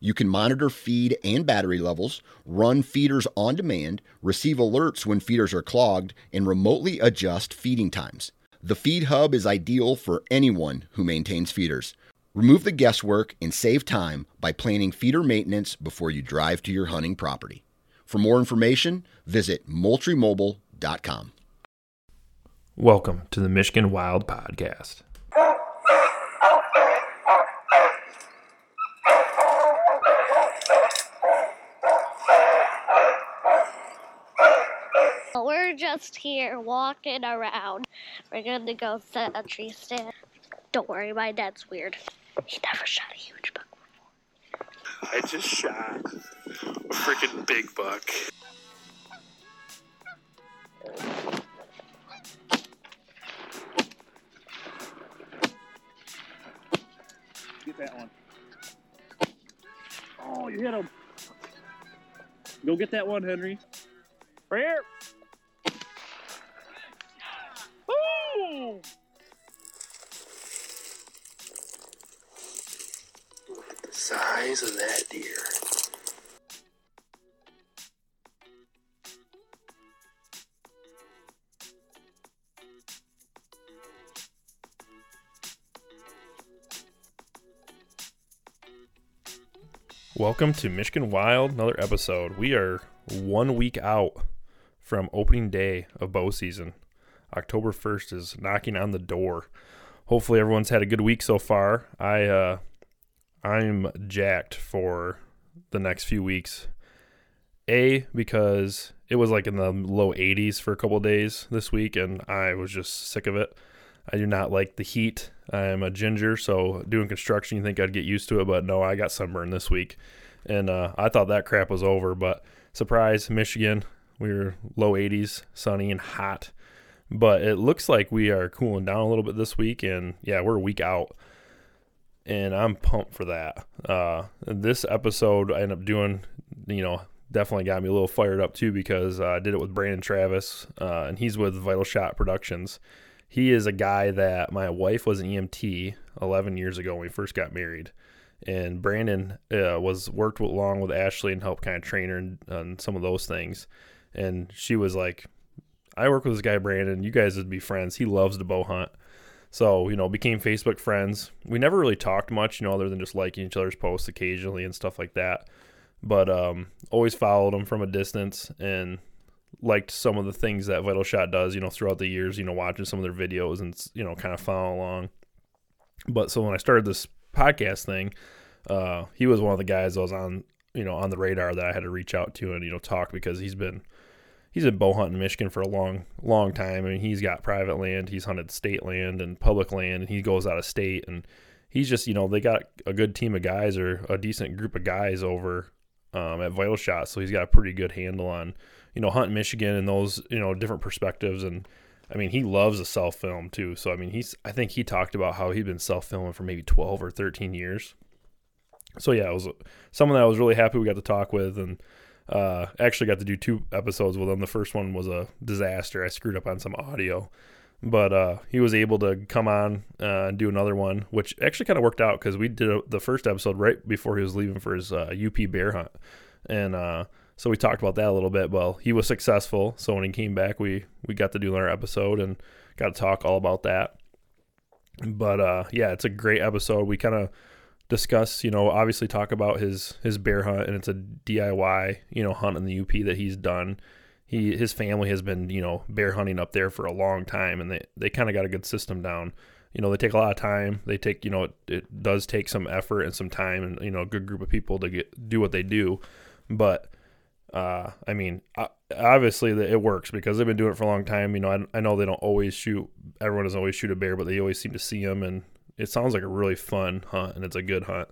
you can monitor feed and battery levels, run feeders on demand, receive alerts when feeders are clogged, and remotely adjust feeding times. The Feed Hub is ideal for anyone who maintains feeders. Remove the guesswork and save time by planning feeder maintenance before you drive to your hunting property. For more information, visit moultriemobile.com. Welcome to the Michigan Wild Podcast. We're just here walking around. We're gonna go set a tree stand. Don't worry, my dad's weird. He never shot a huge buck. Before. I just shot a freaking big buck. Get that one. Oh, you hit him. Go get that one, Henry. Right here. Look at the size of that deer. Welcome to Michigan Wild, another episode. We are one week out from opening day of bow season. October 1st is knocking on the door. Hopefully everyone's had a good week so far. I uh I'm jacked for the next few weeks. A because it was like in the low 80s for a couple days this week and I was just sick of it. I do not like the heat. I'm a ginger, so doing construction, you think I'd get used to it, but no, I got sunburn this week, and uh, I thought that crap was over. But surprise, Michigan, we were low 80s, sunny and hot, but it looks like we are cooling down a little bit this week, and yeah, we're a week out, and I'm pumped for that. Uh, this episode, I ended up doing, you know, definitely got me a little fired up too because uh, I did it with Brandon Travis, uh, and he's with Vital Shot Productions he is a guy that my wife was an EMT 11 years ago when we first got married. And Brandon uh, was worked along with Ashley and helped kind of train her on some of those things. And she was like, I work with this guy, Brandon. You guys would be friends. He loves to bow hunt. So, you know, became Facebook friends. We never really talked much, you know, other than just liking each other's posts occasionally and stuff like that. But um, always followed him from a distance and liked some of the things that Vital Shot does, you know, throughout the years, you know, watching some of their videos and, you know, kind of following along. But so when I started this podcast thing, uh, he was one of the guys that was on, you know, on the radar that I had to reach out to and, you know, talk because he's been, he's been bow hunting Michigan for a long, long time. I mean, he's got private land, he's hunted state land and public land, and he goes out of state. And he's just, you know, they got a good team of guys or a decent group of guys over um, at Vital Shot. So he's got a pretty good handle on, you know, hunting Michigan and those, you know, different perspectives. And I mean, he loves a self film too. So, I mean, he's, I think he talked about how he'd been self filming for maybe 12 or 13 years. So, yeah, it was someone that I was really happy we got to talk with and uh, actually got to do two episodes with him. The first one was a disaster. I screwed up on some audio. But uh, he was able to come on uh, and do another one, which actually kind of worked out because we did a, the first episode right before he was leaving for his UP uh, bear hunt. And uh, so we talked about that a little bit. Well, he was successful, so when he came back, we we got to do another episode and got to talk all about that. But uh, yeah, it's a great episode. We kind of discuss, you know, obviously talk about his his bear hunt, and it's a DIY, you know, hunt in the UP that he's done. He his family has been, you know, bear hunting up there for a long time, and they they kind of got a good system down. You know, they take a lot of time. They take, you know, it, it does take some effort and some time, and you know, a good group of people to get do what they do. But uh, I mean, obviously it works because they've been doing it for a long time. You know, I, I know they don't always shoot. Everyone doesn't always shoot a bear, but they always seem to see them, and it sounds like a really fun hunt, and it's a good hunt.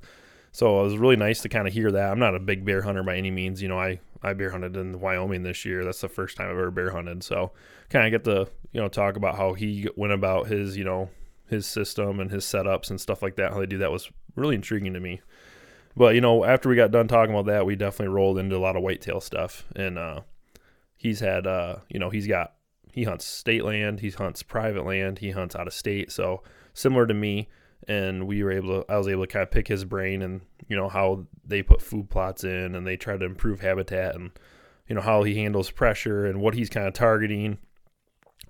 So it was really nice to kind of hear that. I'm not a big bear hunter by any means. You know, I I bear hunted in Wyoming this year. That's the first time I've ever bear hunted. So kind of get to you know talk about how he went about his you know his system and his setups and stuff like that. How they do that was really intriguing to me. But you know, after we got done talking about that, we definitely rolled into a lot of whitetail stuff. And uh, he's had uh, you know he's got he hunts state land, he hunts private land, he hunts out of state. So similar to me, and we were able to I was able to kind of pick his brain and you know how they put food plots in and they try to improve habitat and you know how he handles pressure and what he's kind of targeting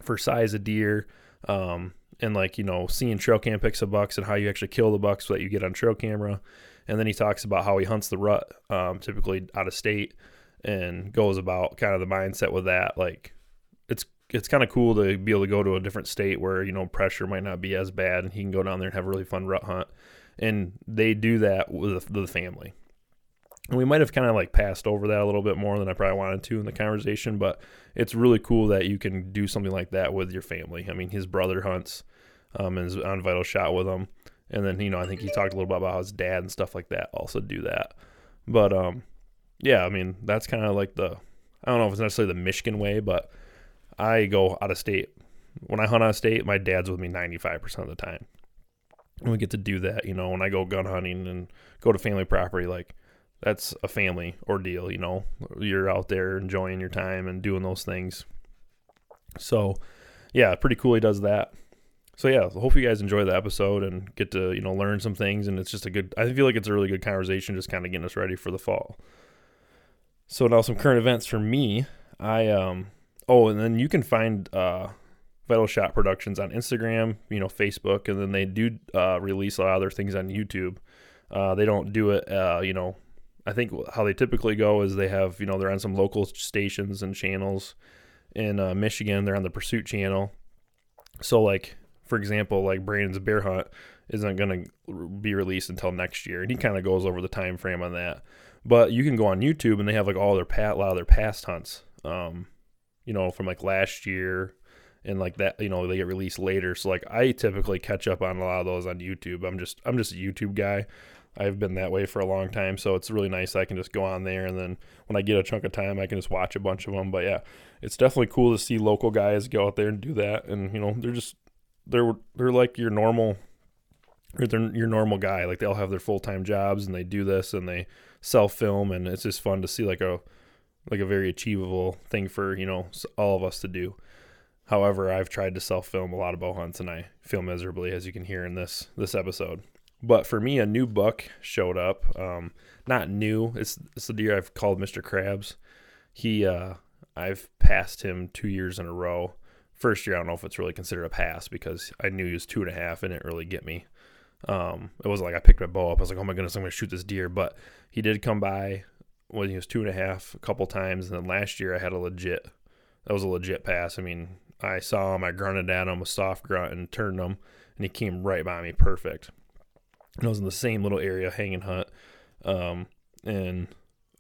for size of deer. Um, and like you know seeing trail cam picks of bucks and how you actually kill the bucks that you get on trail camera and then he talks about how he hunts the rut um, typically out of state and goes about kind of the mindset with that like it's it's kind of cool to be able to go to a different state where you know pressure might not be as bad and he can go down there and have a really fun rut hunt and they do that with the family and we might have kind of like passed over that a little bit more than I probably wanted to in the conversation, but it's really cool that you can do something like that with your family. I mean, his brother hunts um, and is on Vital Shot with him. And then, you know, I think he talked a little bit about how his dad and stuff like that also do that. But, um, yeah, I mean, that's kind of like the, I don't know if it's necessarily the Michigan way, but I go out of state. When I hunt out of state, my dad's with me 95% of the time. And we get to do that, you know, when I go gun hunting and go to family property, like, that's a family ordeal, you know. You're out there enjoying your time and doing those things. So, yeah, pretty cool he does that. So yeah, hope you guys enjoy the episode and get to, you know, learn some things and it's just a good I feel like it's a really good conversation just kind of getting us ready for the fall. So now some current events for me. I um oh, and then you can find uh Vital Shot Productions on Instagram, you know, Facebook, and then they do uh, release a lot of their things on YouTube. Uh, they don't do it, uh, you know, I think how they typically go is they have, you know, they're on some local stations and channels in uh, Michigan. They're on the Pursuit channel. So, like, for example, like Brandon's Bear Hunt isn't going to be released until next year. And he kind of goes over the time frame on that. But you can go on YouTube and they have like all their pat, a lot of their past hunts, um, you know, from like last year and like that, you know, they get released later. So like I typically catch up on a lot of those on YouTube. I'm just, I'm just a YouTube guy. I've been that way for a long time, so it's really nice. I can just go on there, and then when I get a chunk of time, I can just watch a bunch of them. But yeah, it's definitely cool to see local guys go out there and do that, and you know, they're just they're they're like your normal, they're your normal guy. Like they'll have their full time jobs, and they do this, and they self film, and it's just fun to see like a like a very achievable thing for you know all of us to do. However, I've tried to self film a lot of bow hunts, and I feel miserably, as you can hear in this this episode. But for me, a new buck showed up. Um, not new. It's it's the deer I've called Mr. Krabs. He uh, I've passed him two years in a row. First year, I don't know if it's really considered a pass because I knew he was two and a half and it really get me. Um, it wasn't like I picked my bow up. I was like, oh my goodness, I'm going to shoot this deer. But he did come by when he was two and a half a couple times. And then last year, I had a legit, that was a legit pass. I mean, I saw him, I grunted at him, a soft grunt, and turned him, and he came right by me perfect. And I was in the same little area, hanging hunt. Um, and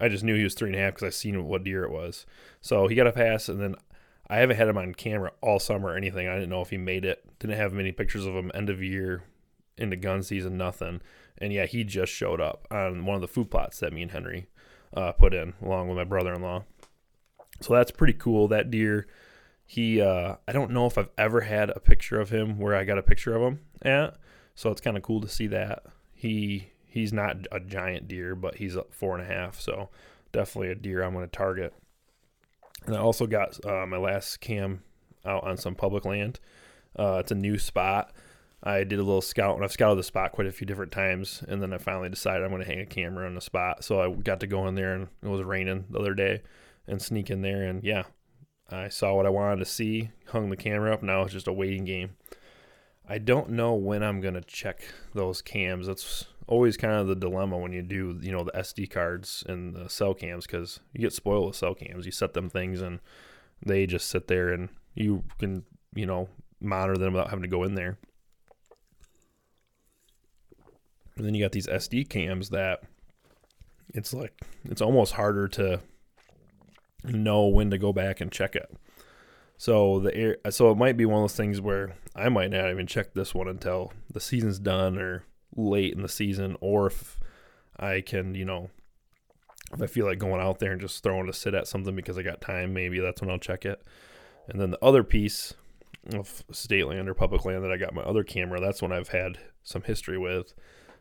I just knew he was three and a half because I seen what deer it was. So he got a pass, and then I haven't had him on camera all summer or anything. I didn't know if he made it. Didn't have many pictures of him end of year into gun season, nothing. And yeah, he just showed up on one of the food plots that me and Henry uh, put in along with my brother-in-law. So that's pretty cool. That deer, he uh, I don't know if I've ever had a picture of him where I got a picture of him at. So it's kind of cool to see that he he's not a giant deer, but he's four and a half. So definitely a deer I'm going to target. And I also got uh, my last cam out on some public land. Uh, it's a new spot. I did a little scout, and I've scouted the spot quite a few different times. And then I finally decided I'm going to hang a camera on the spot. So I got to go in there, and it was raining the other day, and sneak in there. And yeah, I saw what I wanted to see, hung the camera up. Now it's just a waiting game. I don't know when I'm gonna check those cams. That's always kind of the dilemma when you do, you know, the SD cards and the cell cams because you get spoiled with cell cams. You set them things and they just sit there and you can, you know, monitor them without having to go in there. And then you got these SD cams that it's like it's almost harder to know when to go back and check it. So the air, so it might be one of those things where I might not even check this one until the season's done or late in the season, or if I can, you know, if I feel like going out there and just throwing a sit at something because I got time, maybe that's when I'll check it. And then the other piece of state land or public land that I got my other camera, that's one I've had some history with.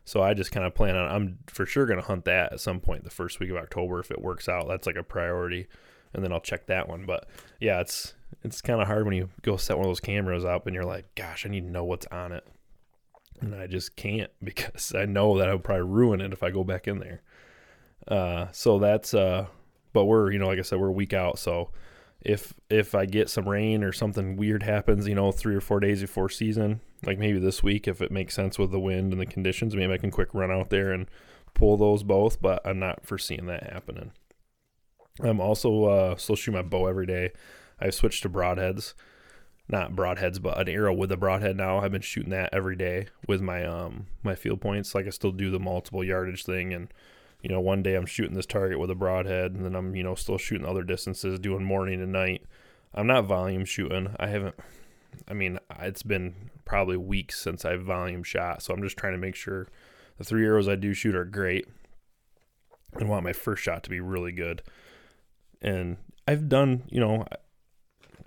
So I just kind of plan on I'm for sure going to hunt that at some point the first week of October if it works out. That's like a priority and then I'll check that one. But yeah, it's it's kind of hard when you go set one of those cameras up and you're like, gosh, I need to know what's on it. And I just can't because I know that I would probably ruin it if I go back in there. Uh, so that's uh, but we're you know like I said we're a week out, so if if I get some rain or something weird happens, you know, three or four days before season, like maybe this week if it makes sense with the wind and the conditions, maybe I can quick run out there and pull those both. But I'm not foreseeing that happening. I'm also uh, still shoot my bow every day. I've switched to broadheads, not broadheads, but an arrow with a broadhead now. I've been shooting that every day with my um my field points. Like I still do the multiple yardage thing, and you know one day I'm shooting this target with a broadhead, and then I'm you know still shooting other distances, doing morning and night. I'm not volume shooting. I haven't. I mean, it's been probably weeks since I've volume shot, so I'm just trying to make sure the three arrows I do shoot are great, and want my first shot to be really good and I've done, you know,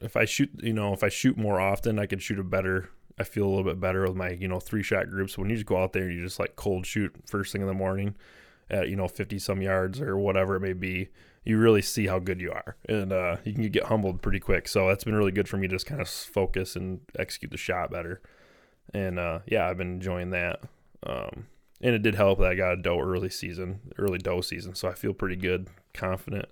if I shoot, you know, if I shoot more often, I could shoot a better. I feel a little bit better with my, you know, three shot groups. When you just go out there and you just like cold shoot first thing in the morning at, you know, 50 some yards or whatever it may be, you really see how good you are. And uh, you can get humbled pretty quick. So that's been really good for me to just kind of focus and execute the shot better. And uh, yeah, I've been enjoying that. Um, and it did help that I got a doe early season, early doe season. So I feel pretty good, confident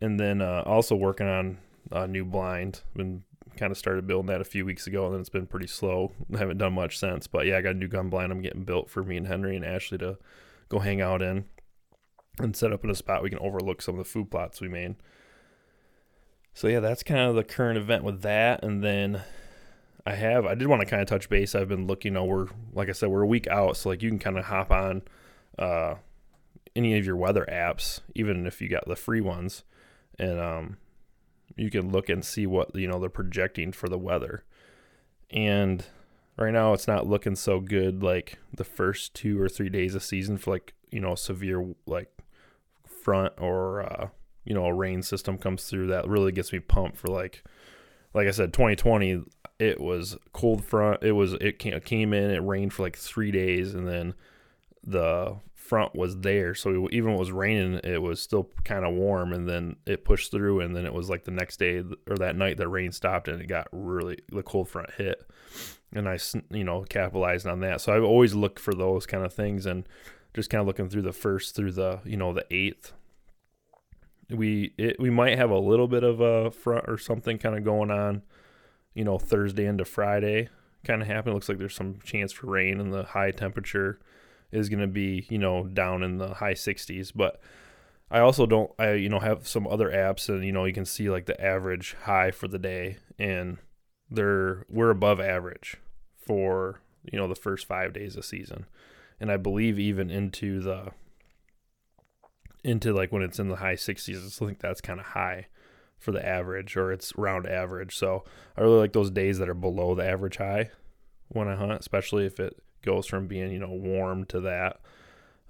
and then uh, also working on a new blind. Been kind of started building that a few weeks ago, and then it's been pretty slow. I haven't done much since, but yeah, I got a new gun blind. I'm getting built for me and Henry and Ashley to go hang out in and set up in a spot we can overlook some of the food plots we made. So yeah, that's kind of the current event with that, and then I have I did want to kind of touch base. I've been looking. You know, we're like I said, we're a week out, so like you can kind of hop on uh, any of your weather apps, even if you got the free ones, and um, you can look and see what you know they're projecting for the weather. And right now, it's not looking so good. Like the first two or three days of season for like you know severe like front or uh, you know a rain system comes through that really gets me pumped for like like I said 2020 it was cold front it was it came in it rained for like 3 days and then the front was there. So even it was raining, it was still kind of warm, and then it pushed through, and then it was like the next day or that night the rain stopped, and it got really the cold front hit, and I you know capitalized on that. So I've always looked for those kind of things, and just kind of looking through the first through the you know the eighth. We it, we might have a little bit of a front or something kind of going on, you know Thursday into Friday kind of happen. It looks like there's some chance for rain and the high temperature is going to be, you know, down in the high 60s. But I also don't, I, you know, have some other apps and, you know, you can see like the average high for the day and they're, we're above average for, you know, the first five days of season. And I believe even into the, into like when it's in the high 60s, I still think that's kind of high for the average or it's round average. So I really like those days that are below the average high when I hunt, especially if it goes from being you know warm to that.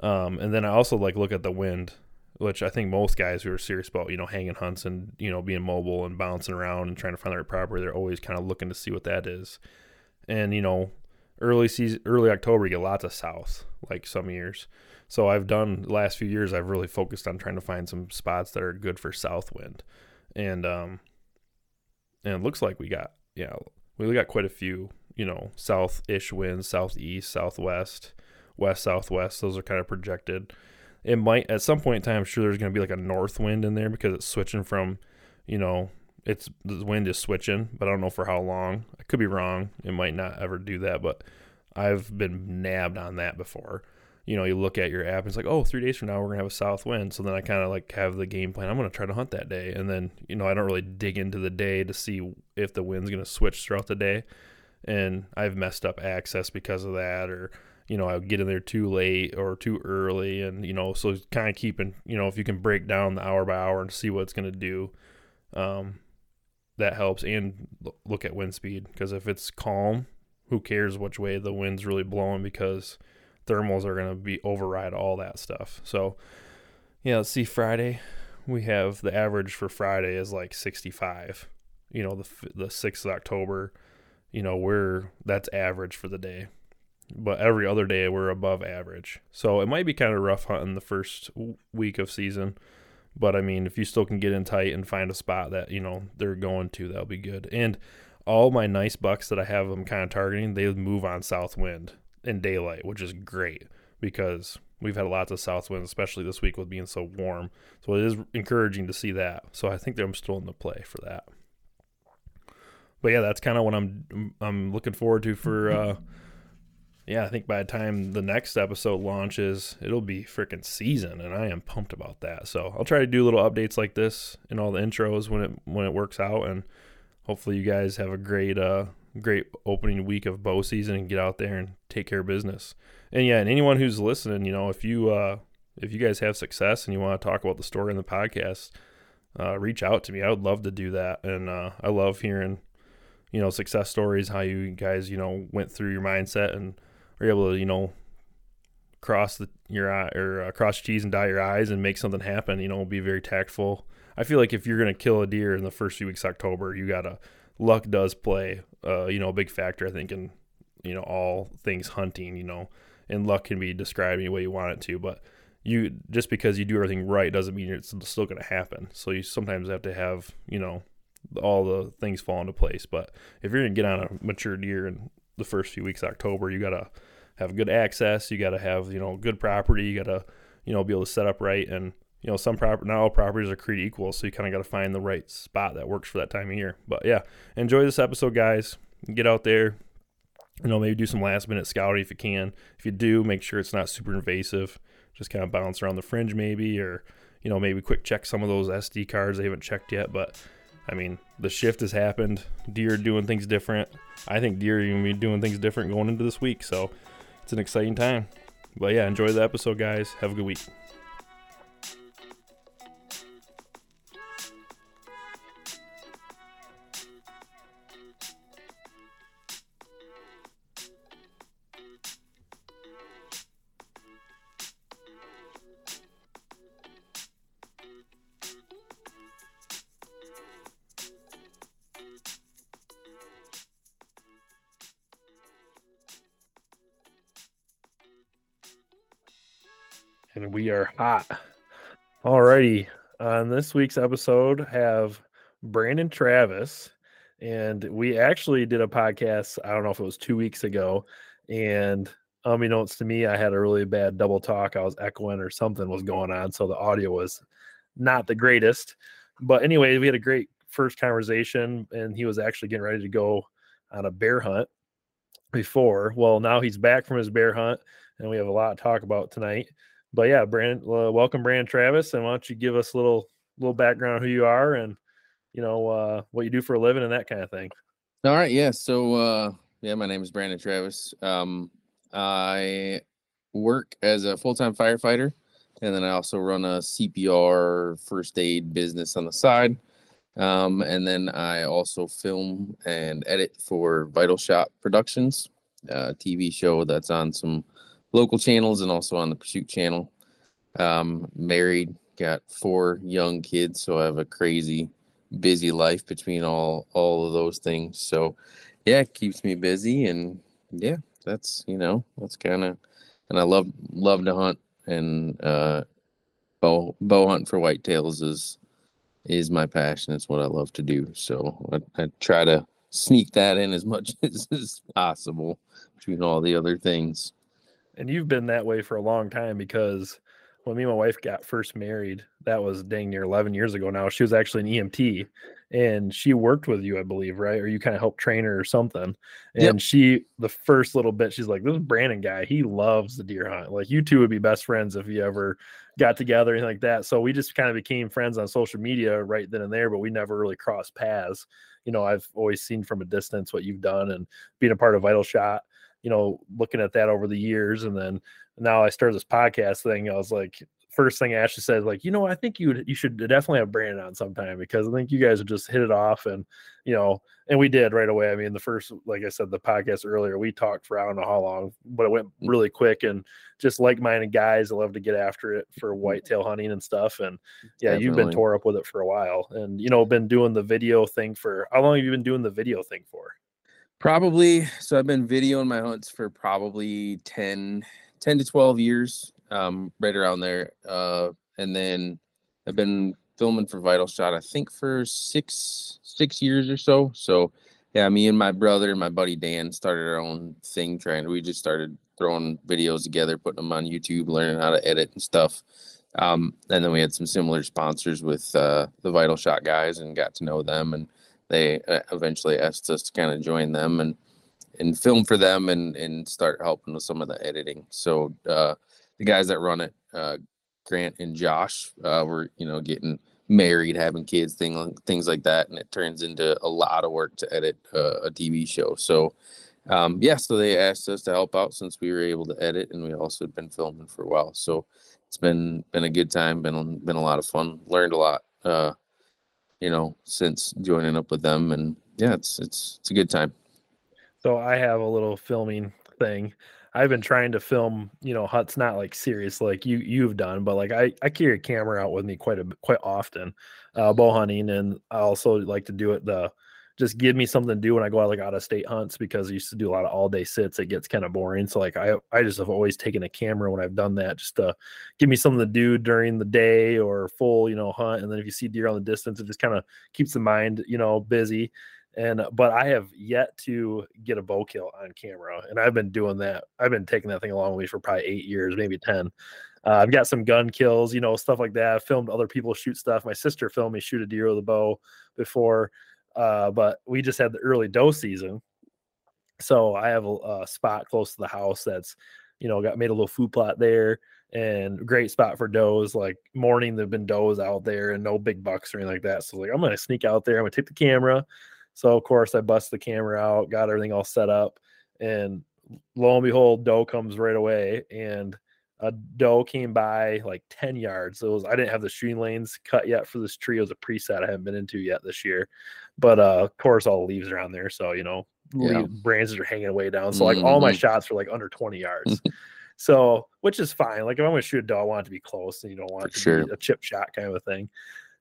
Um, and then I also like look at the wind, which I think most guys who are serious about you know hanging hunts and you know being mobile and bouncing around and trying to find the right property, they're always kind of looking to see what that is. And you know, early season, early October, you get lots of south, like some years. So I've done last few years. I've really focused on trying to find some spots that are good for south wind, and um, and it looks like we got yeah we got quite a few you know, south ish winds, southeast, southwest, west, southwest. Those are kind of projected. It might, at some point in time, I'm sure there's going to be like a north wind in there because it's switching from, you know, it's the wind is switching, but I don't know for how long. I could be wrong. It might not ever do that, but I've been nabbed on that before. You know, you look at your app and it's like, oh, three days from now we're gonna have a south wind. So then I kind of like have the game plan. I'm gonna try to hunt that day, and then you know I don't really dig into the day to see if the wind's gonna switch throughout the day and I've messed up access because of that, or you know, I get in there too late or too early, and you know, so kind of keeping, you know, if you can break down the hour by hour and see what it's going to do, um, that helps. And look at wind speed because if it's calm, who cares which way the wind's really blowing because thermals are going to be override all that stuff. So, yeah, let's see. Friday, we have the average for Friday is like 65. You know, the the 6th of October, you know, we're that's average for the day. But every other day we're above average. So it might be kind of rough hunting the first week of season. But I mean, if you still can get in tight and find a spot that, you know, they're going to, that'll be good. And all my nice bucks that I have them kind of targeting, they move on south wind in daylight, which is great because we've had lots of south winds, especially this week with being so warm. So it is encouraging to see that. So I think I'm still in the play for that. But yeah, that's kind of what I'm I'm looking forward to for. Uh, yeah, I think by the time the next episode launches, it'll be freaking season, and I am pumped about that. So I'll try to do little updates like this in all the intros when it when it works out, and hopefully you guys have a great uh great opening week of bow season and get out there and take care of business. And yeah, and anyone who's listening, you know, if you uh if you guys have success and you want to talk about the story in the podcast, uh, reach out to me. I would love to do that, and uh, I love hearing you know success stories, how you guys you know went through your mindset and are able to you know cross the your eye or uh, cross cheese and dye your eyes and make something happen. You know, be very tactful. I feel like if you're gonna kill a deer in the first few weeks of October, you gotta luck does play, uh, you know, a big factor. I think in you know all things hunting. You know, and luck can be described any way you want it to, but you just because you do everything right doesn't mean it's still going to happen. So you sometimes have to have you know all the things fall into place. But if you're to get on a mature deer in the first few weeks of October, you got to have good access. You got to have you know good property. You got to you know be able to set up right. And you know some property not all properties are created equal, so you kind of got to find the right spot that works for that time of year. But yeah, enjoy this episode, guys. Get out there. You know, maybe do some last minute scouting if you can. If you do, make sure it's not super invasive. Just kind of bounce around the fringe, maybe, or you know, maybe quick check some of those SD cards they haven't checked yet. But I mean, the shift has happened. Deer are doing things different. I think deer are going to be doing things different going into this week. So it's an exciting time. But yeah, enjoy the episode, guys. Have a good week. And we are hot. Alrighty. On this week's episode, have Brandon Travis, and we actually did a podcast. I don't know if it was two weeks ago, and unbeknownst to me, I had a really bad double talk. I was echoing or something was going on, so the audio was not the greatest. But anyway, we had a great first conversation, and he was actually getting ready to go on a bear hunt before. Well, now he's back from his bear hunt, and we have a lot to talk about tonight but yeah, Brand, uh, welcome, Brand Travis, and why don't you give us a little little background who you are and you know uh, what you do for a living and that kind of thing. All right, yeah. So uh, yeah, my name is Brandon Travis. Um, I work as a full time firefighter, and then I also run a CPR first aid business on the side. Um, and then I also film and edit for Vital Shot Productions, a TV show that's on some local channels and also on the Pursuit channel. Um, married, got four young kids, so I have a crazy busy life between all all of those things. So yeah, it keeps me busy and yeah, that's you know, that's kind of and I love love to hunt and uh bow bow hunt for whitetails is is my passion. It's what I love to do. So I, I try to sneak that in as much as, as possible between all the other things and you've been that way for a long time because when me and my wife got first married, that was dang near 11 years ago now. She was actually an EMT and she worked with you, I believe, right? Or you kind of helped train her or something. And yep. she, the first little bit, she's like, This Brandon guy, he loves the deer hunt. Like, you two would be best friends if you ever got together anything like that. So we just kind of became friends on social media right then and there, but we never really crossed paths. You know, I've always seen from a distance what you've done and being a part of Vital Shot you know, looking at that over the years. And then now I started this podcast thing. I was like, first thing Ashley said, like, you know, I think you you should definitely have Brandon on sometime because I think you guys would just hit it off, and you know, and we did right away. I mean, the first, like I said, the podcast earlier, we talked for I don't know how long, but it went Mm. really quick, and just like-minded guys that love to get after it for whitetail hunting and stuff, and yeah, you've been tore up with it for a while, and you know, been doing the video thing for how long have you been doing the video thing for? Probably. So I've been videoing my hunts for probably 10, 10 to 12 years, um, right around there. Uh, and then I've been filming for Vital Shot, I think for six, six years or so. So yeah, me and my brother and my buddy Dan started our own thing trying, we just started throwing videos together, putting them on YouTube, learning how to edit and stuff. Um, and then we had some similar sponsors with, uh, the Vital Shot guys and got to know them and, they uh, eventually asked us to kind of join them and and film for them and and start helping with some of the editing. So uh, the guys that run it, uh, Grant and Josh, uh, were you know getting married, having kids, thing things like that, and it turns into a lot of work to edit uh, a TV show. So um, yeah, so they asked us to help out since we were able to edit, and we also had been filming for a while. So it's been been a good time, been been a lot of fun, learned a lot. Uh, you know, since joining up with them, and yeah, it's it's it's a good time. So I have a little filming thing. I've been trying to film, you know, huts not like serious like you you've done, but like I I carry a camera out with me quite a quite often, uh, bow hunting, and I also like to do it the just give me something to do when I go out like out of state hunts because I used to do a lot of all day sits. It gets kind of boring. So like I I just have always taken a camera when I've done that just to give me something to do during the day or full you know hunt. And then if you see deer on the distance, it just kind of keeps the mind you know busy and uh, but I have yet to get a bow kill on camera, and I've been doing that. I've been taking that thing along with me for probably eight years, maybe ten. Uh, I've got some gun kills, you know, stuff like that. I've filmed other people shoot stuff. My sister filmed me shoot a deer with a bow before, uh, but we just had the early doe season, so I have a, a spot close to the house that's, you know, got made a little food plot there and great spot for does. Like morning, there've been does out there and no big bucks or anything like that. So like I'm gonna sneak out there. I'm gonna take the camera. So of course I bust the camera out, got everything all set up, and lo and behold, doe comes right away, and a doe came by like 10 yards. It was I didn't have the shooting lanes cut yet for this tree. It was a preset I haven't been into yet this year. But uh of course all the leaves are on there. So you know, Yeah. branches are hanging way down. So like all my Mhm. shots were like under 20 yards. so which is fine. Like if I'm gonna shoot a doe, I want it to be close and you don't want For it to sure. be a chip shot kind of a thing.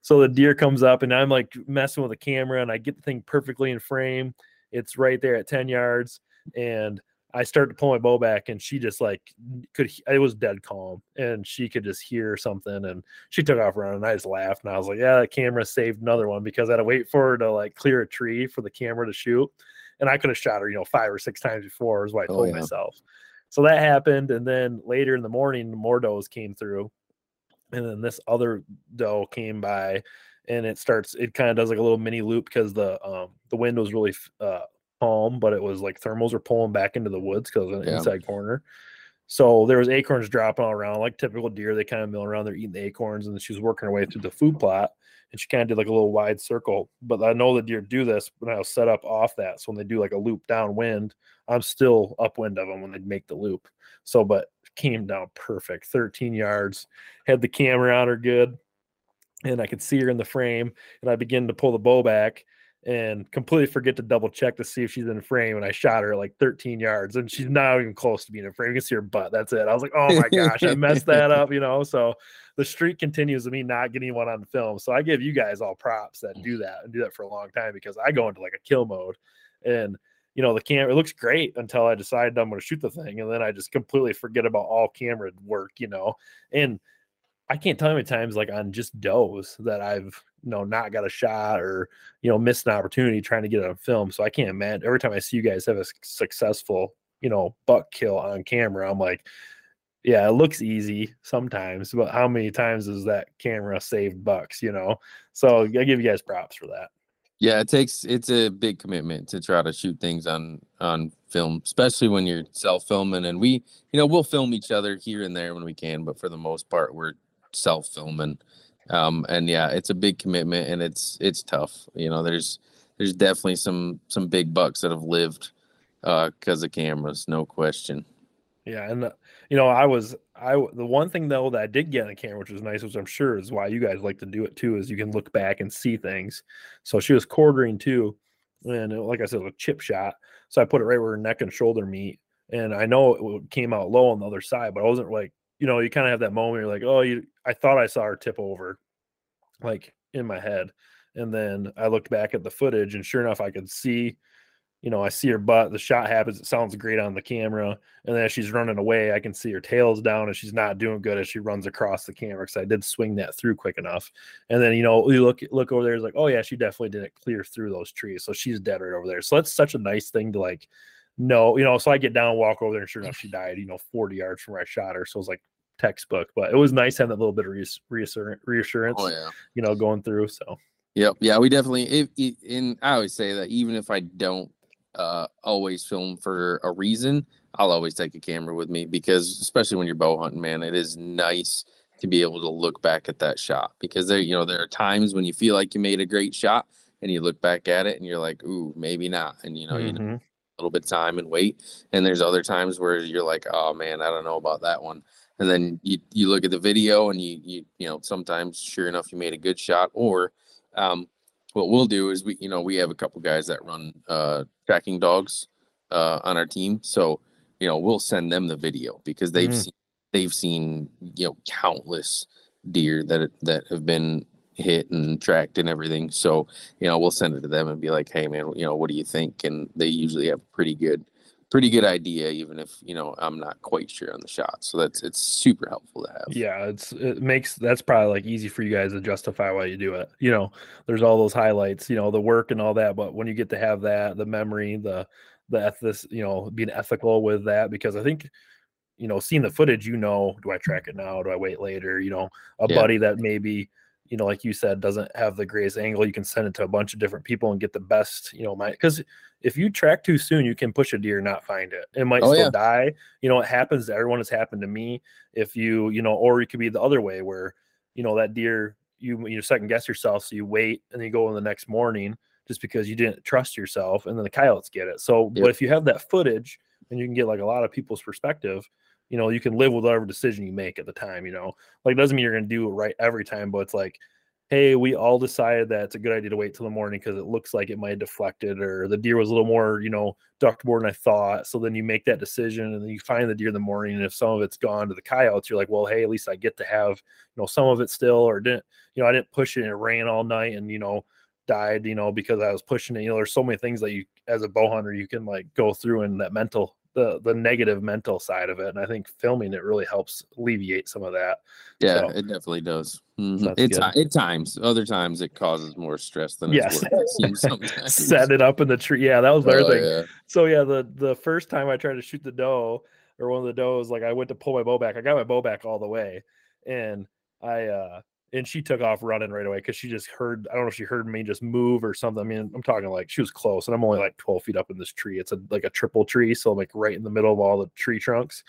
So the deer comes up and I'm like messing with the camera and I get the thing perfectly in frame. It's right there at 10 yards. And I start to pull my bow back and she just like could it was dead calm and she could just hear something and she took off running and I just laughed and I was like, yeah, that camera saved another one because I had to wait for her to like clear a tree for the camera to shoot. And I could have shot her, you know, five or six times before is what I Oh, told yeah. myself. So that happened. And then later in the morning, more does came through. And then this other doe came by and it starts, it kind of does like a little mini loop because the um the wind was really uh calm, but it was like thermals were pulling back into the woods because of an Yeah. inside corner. So there was acorns dropping all around, like typical deer. They kind of mill around, they're eating the acorns, and then she was working her way through the food plot, and she kind of did like a little wide circle. But I know the deer do this when I was set up off that. So when they do like a loop downwind, I'm still upwind of them when they make the loop. So, but came down perfect, 13 yards, had the camera on her good, and I could see her in the frame, and I begin to pull the bow back and completely forget to double check to see if she's in frame. And I shot her like 13 yards, and she's not even close to being in frame. You can see her butt. That's it. I was like, oh my gosh, I messed that up, you know. So the streak continues of me not getting one on film. So I give you guys all props that do that and do that for a long time because I go into like a kill mode, and you know the camera it looks great until I decide I'm going to shoot the thing, and then I just completely forget about all camera work, you know, and. I can't tell you how many times like on just does that I've you know not got a shot or you know missed an opportunity trying to get on film. So I can't imagine every time I see you guys have a successful you know buck kill on camera, I'm like, yeah, it looks easy sometimes, but how many times has that camera saved bucks? You know, so I give you guys props for that. Yeah, it takes it's a big commitment to try to shoot things on on film, especially when you're self filming. And we, you know, we'll film each other here and there when we can, but for the most part, we're self filming. Um, and yeah, it's a big commitment, and it's it's tough. You know, there's there's definitely some some big bucks that have lived uh because of cameras, no question. Yeah, and uh, you know, I was I the one thing though that I did get on the camera, which was nice, which I'm sure is why you guys like to do it too, is you can look back and see things. So she was quartering too, and uh, like I said, it a chip shot. So I put it right where her neck and shoulder meet, and I know it came out low on the other side, but I wasn't like, you know, you kind of have that moment. You're like, oh, you. I thought I saw her tip over, like in my head, and then I looked back at the footage, and sure enough, I could see you know, I see her butt, the shot happens, it sounds great on the camera. And then she's running away, I can see her tail's down and she's not doing good as she runs across the camera because I did swing that through quick enough. And then, you know, you look look over there, it's like, oh yeah, she definitely didn't clear through those trees. So she's dead right over there. So that's such a nice thing to like know, you know. So I get down, walk over there, and sure enough, she died, you know, 40 yards from where I shot her. So it was like textbook, but it was nice having that little bit of reassurance, reassurance Oh yeah. you know, going through. So Yep. Yeah, we definitely. If, if and I always say that even if I don't uh always film for a reason, I'll always take a camera with me because especially when you're bow hunting, man, it is nice to be able to look back at that shot because there, you know, there are times when you feel like you made a great shot and you look back at it and you're like, ooh, maybe not. And you know, you know, a little bit of time and wait. And there's other times where you're like, oh man, I don't know about that one. And then you you look at the video and you you you know sometimes sure enough you made a good shot. Or um, what we'll do is we you know we have a couple guys that run uh, tracking dogs uh, on our team, so you know we'll send them the video because they've Mm. seen they've seen you know countless deer that that have been hit and tracked and everything. So you know we'll send it to them and be like, hey man, you know what do you think? And they usually have pretty good pretty good idea even if you know i'm not quite sure on the shot so that's it's super helpful to have Yeah, it's it makes that's probably like easy for you guys to justify why you do it. You know, there's all those highlights, you know, the work and all that, but when you get to have that, the memory, the the ethic, you know, being ethical with that, because I think, you know, seeing the footage, you know, do I track it now? Do I wait later? You know, a Yeah. buddy that maybe, you know, like you said, doesn't have the greatest angle, you can send it to a bunch of different people and get the best, you know, my because if you track too soon, you can push a deer not find it. It might Oh, still yeah. die. You know, it happens to everyone. It's happened to me if you you know or it could be the other way where you know that deer you you second guess yourself so you wait and then you go in the next morning just because you didn't trust yourself and then the coyotes get it so Yep. but if you have that footage and you can get like a lot of people's perspective you know you can live with whatever decision you make at the time you know? Like it doesn't mean you're to do it right every time but it's like hey we all decided that it's a good idea to wait till the morning because it looks like it might have deflected or the deer was a little more you know ducked more than i thought. So then you make that decision and then you find the deer in the morning and if some of it's gone to the coyotes you're like well hey at least i get to have you know some of it still or didn't you know i didn't push it and it ran all night and you know died you know because i was pushing it. You know there's so many things that you as a bow hunter you can like go through and that mental the the negative mental side of it and i think filming it really helps alleviate some of that Yeah, So- it definitely does. Mhm. that's It's good. at times. Other times it causes more stress than Yes. it's worth. It set it up in the tree yeah that was the other Oh, thing yeah. so yeah, the the first time I tried to shoot the doe or one of the does, like I went to pull my bow back. I got my bow back all the way, and I uh and she took off running right away because she just heard I don't know if she heard me just move or something. I mean, I'm talking like she was close, and I'm only like 12 feet up in this tree. It's a like a triple tree, so I'm like right in the middle of all the tree trunks.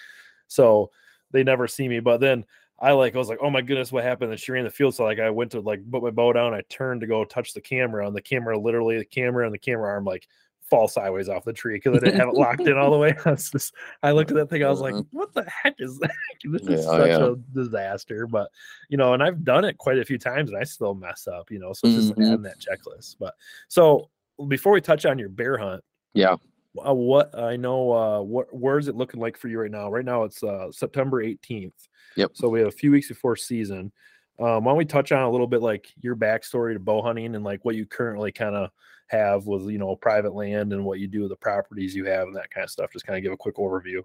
So they never see me. But then I like I was like, oh my goodness, what happened? And she ran the field. So like I went to like put my bow down, I turned to go touch the camera, and the camera literally the camera and the camera arm like fall sideways off the tree because I didn't have it locked in all the way. I was just I looked at that thing, I was like, Uh-huh. what the heck is that? This is Yeah, oh, such yeah. a disaster. But you know, and I've done it quite a few times and I still mess up, you know. So it's just adding that checklist. But so before we touch on your bear hunt, Yeah. uh, what I know, uh, what where is it looking like for you right now? Right now, it's uh, September 18th. Yep. So we have a few weeks before season. Um, why don't we touch on a little bit like your backstory to bow hunting and like what you currently kind of have with you know private land and what you do with the properties you have and that kind of stuff. Just kind of give a quick overview.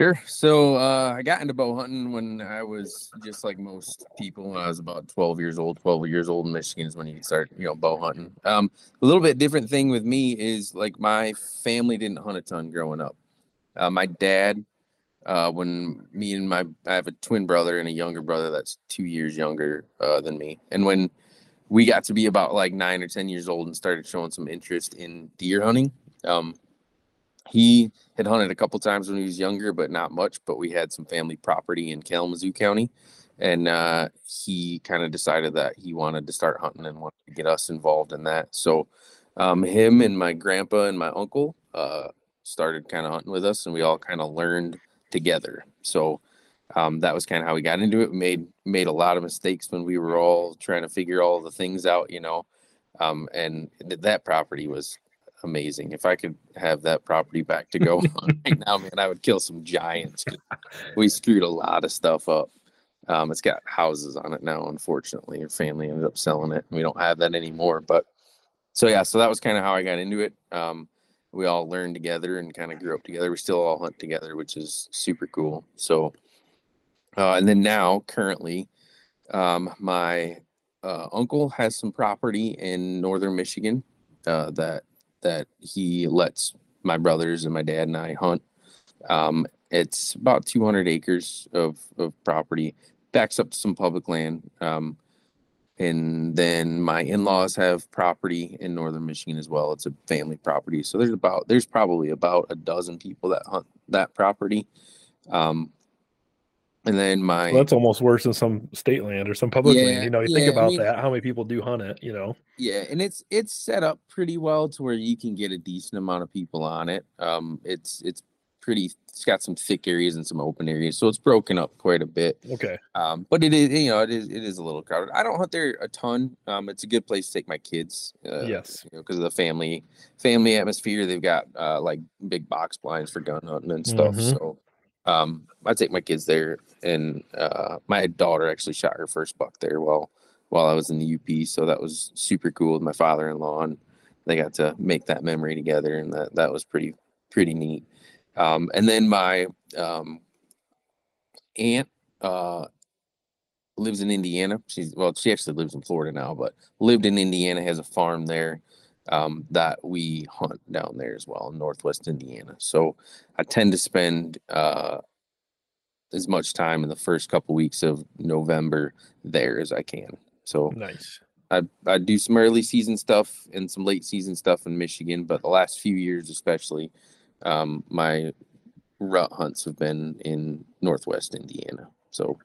Sure. So uh, I got into bow hunting when I was just like most people. When I was about 12 years old, 12 years old in Michigan is when you start, you know, bow hunting. Um, a little bit different thing with me is like my family didn't hunt a ton growing up. Uh, my dad, uh, when me and my, I have a twin brother and a younger brother that's two years younger uh, than me. And when we got to be about like nine or 10 years old and started showing some interest in deer hunting, um, he had hunted a couple times when he was younger, but not much. But we had some family property in Kalamazoo County, and uh, he kind of decided that he wanted to start hunting and wanted to get us involved in that. So, um, him and my grandpa and my uncle uh, started kind of hunting with us, and we all kind of learned together. So um, that was kind of how we got into it. We made made a lot of mistakes when we were all trying to figure all the things out, you know. Um, and th- that property was amazing. If I could have that property back to go on right now, man, I would kill some giants. We screwed a lot of stuff up. Um, it's got houses on it now, unfortunately. Family ended up selling it. We don't have that anymore. But so yeah, so that was kind of how I got into it. Um, we all learned together and kind of grew up together. We still all hunt together, which is super cool. So, uh, and then now, currently, um, my uh, uncle has some property in northern Michigan uh, that that he lets my brothers and my dad and I hunt. Um, it's about 200 acres of, of property, backs up to some public land. Um, and then my in-laws have property in northern Michigan as well. It's a family property. So there's about there's probably about a dozen people that hunt that property. Um, and then my Well, that's almost worse than some state land or some public Yeah, land. You know, you yeah, think I about mean- that, how many people do hunt it, you know? Yeah, and it's it's set up pretty well to where you can get a decent amount of people on it. Um, it's it's pretty. It's got some thick areas and some open areas, so it's broken up quite a bit. Okay. Um, but it is you know it is it is a little crowded. I don't hunt there a ton. Um, it's a good place to take my kids. Uh, Yes. you know, because of the family family atmosphere. They've got uh like big box blinds for gun hunting and stuff. Mhm. So um, I take my kids there, and uh, my daughter actually shot her first buck there while while I was in the UP. So that was super cool with my father-in-law, and they got to make that memory together, and that that was pretty pretty neat. Um, and then my um, aunt uh, lives in Indiana. She's well, she actually lives in Florida now, but lived in Indiana, has a farm there um, that we hunt down there as well in Northwest Indiana. So I tend to spend uh, as much time in the first couple weeks of November there as I can. So Nice. I I do some early season stuff and some late season stuff in Michigan, but the last few years especially, um, my rut hunts have been in Northwest Indiana. So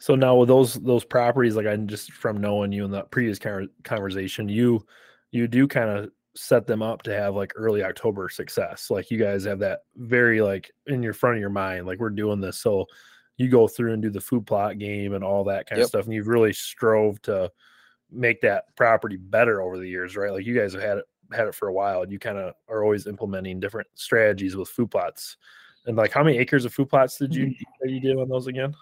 So now with those those properties, like I just from knowing you in the previous conversation, you you do kind of set them up to have like early October success. Like you guys have that very like in your front of your mind, like we're doing this. So you go through and do the food plot game and all that kind Yep. of stuff, and you've really strove to make that property better over the years, right? Like you guys have had it had it for a while, and you kind of are always implementing different strategies with food plots. And like, how many acres of food plots did you mm-hmm. that you did on those again?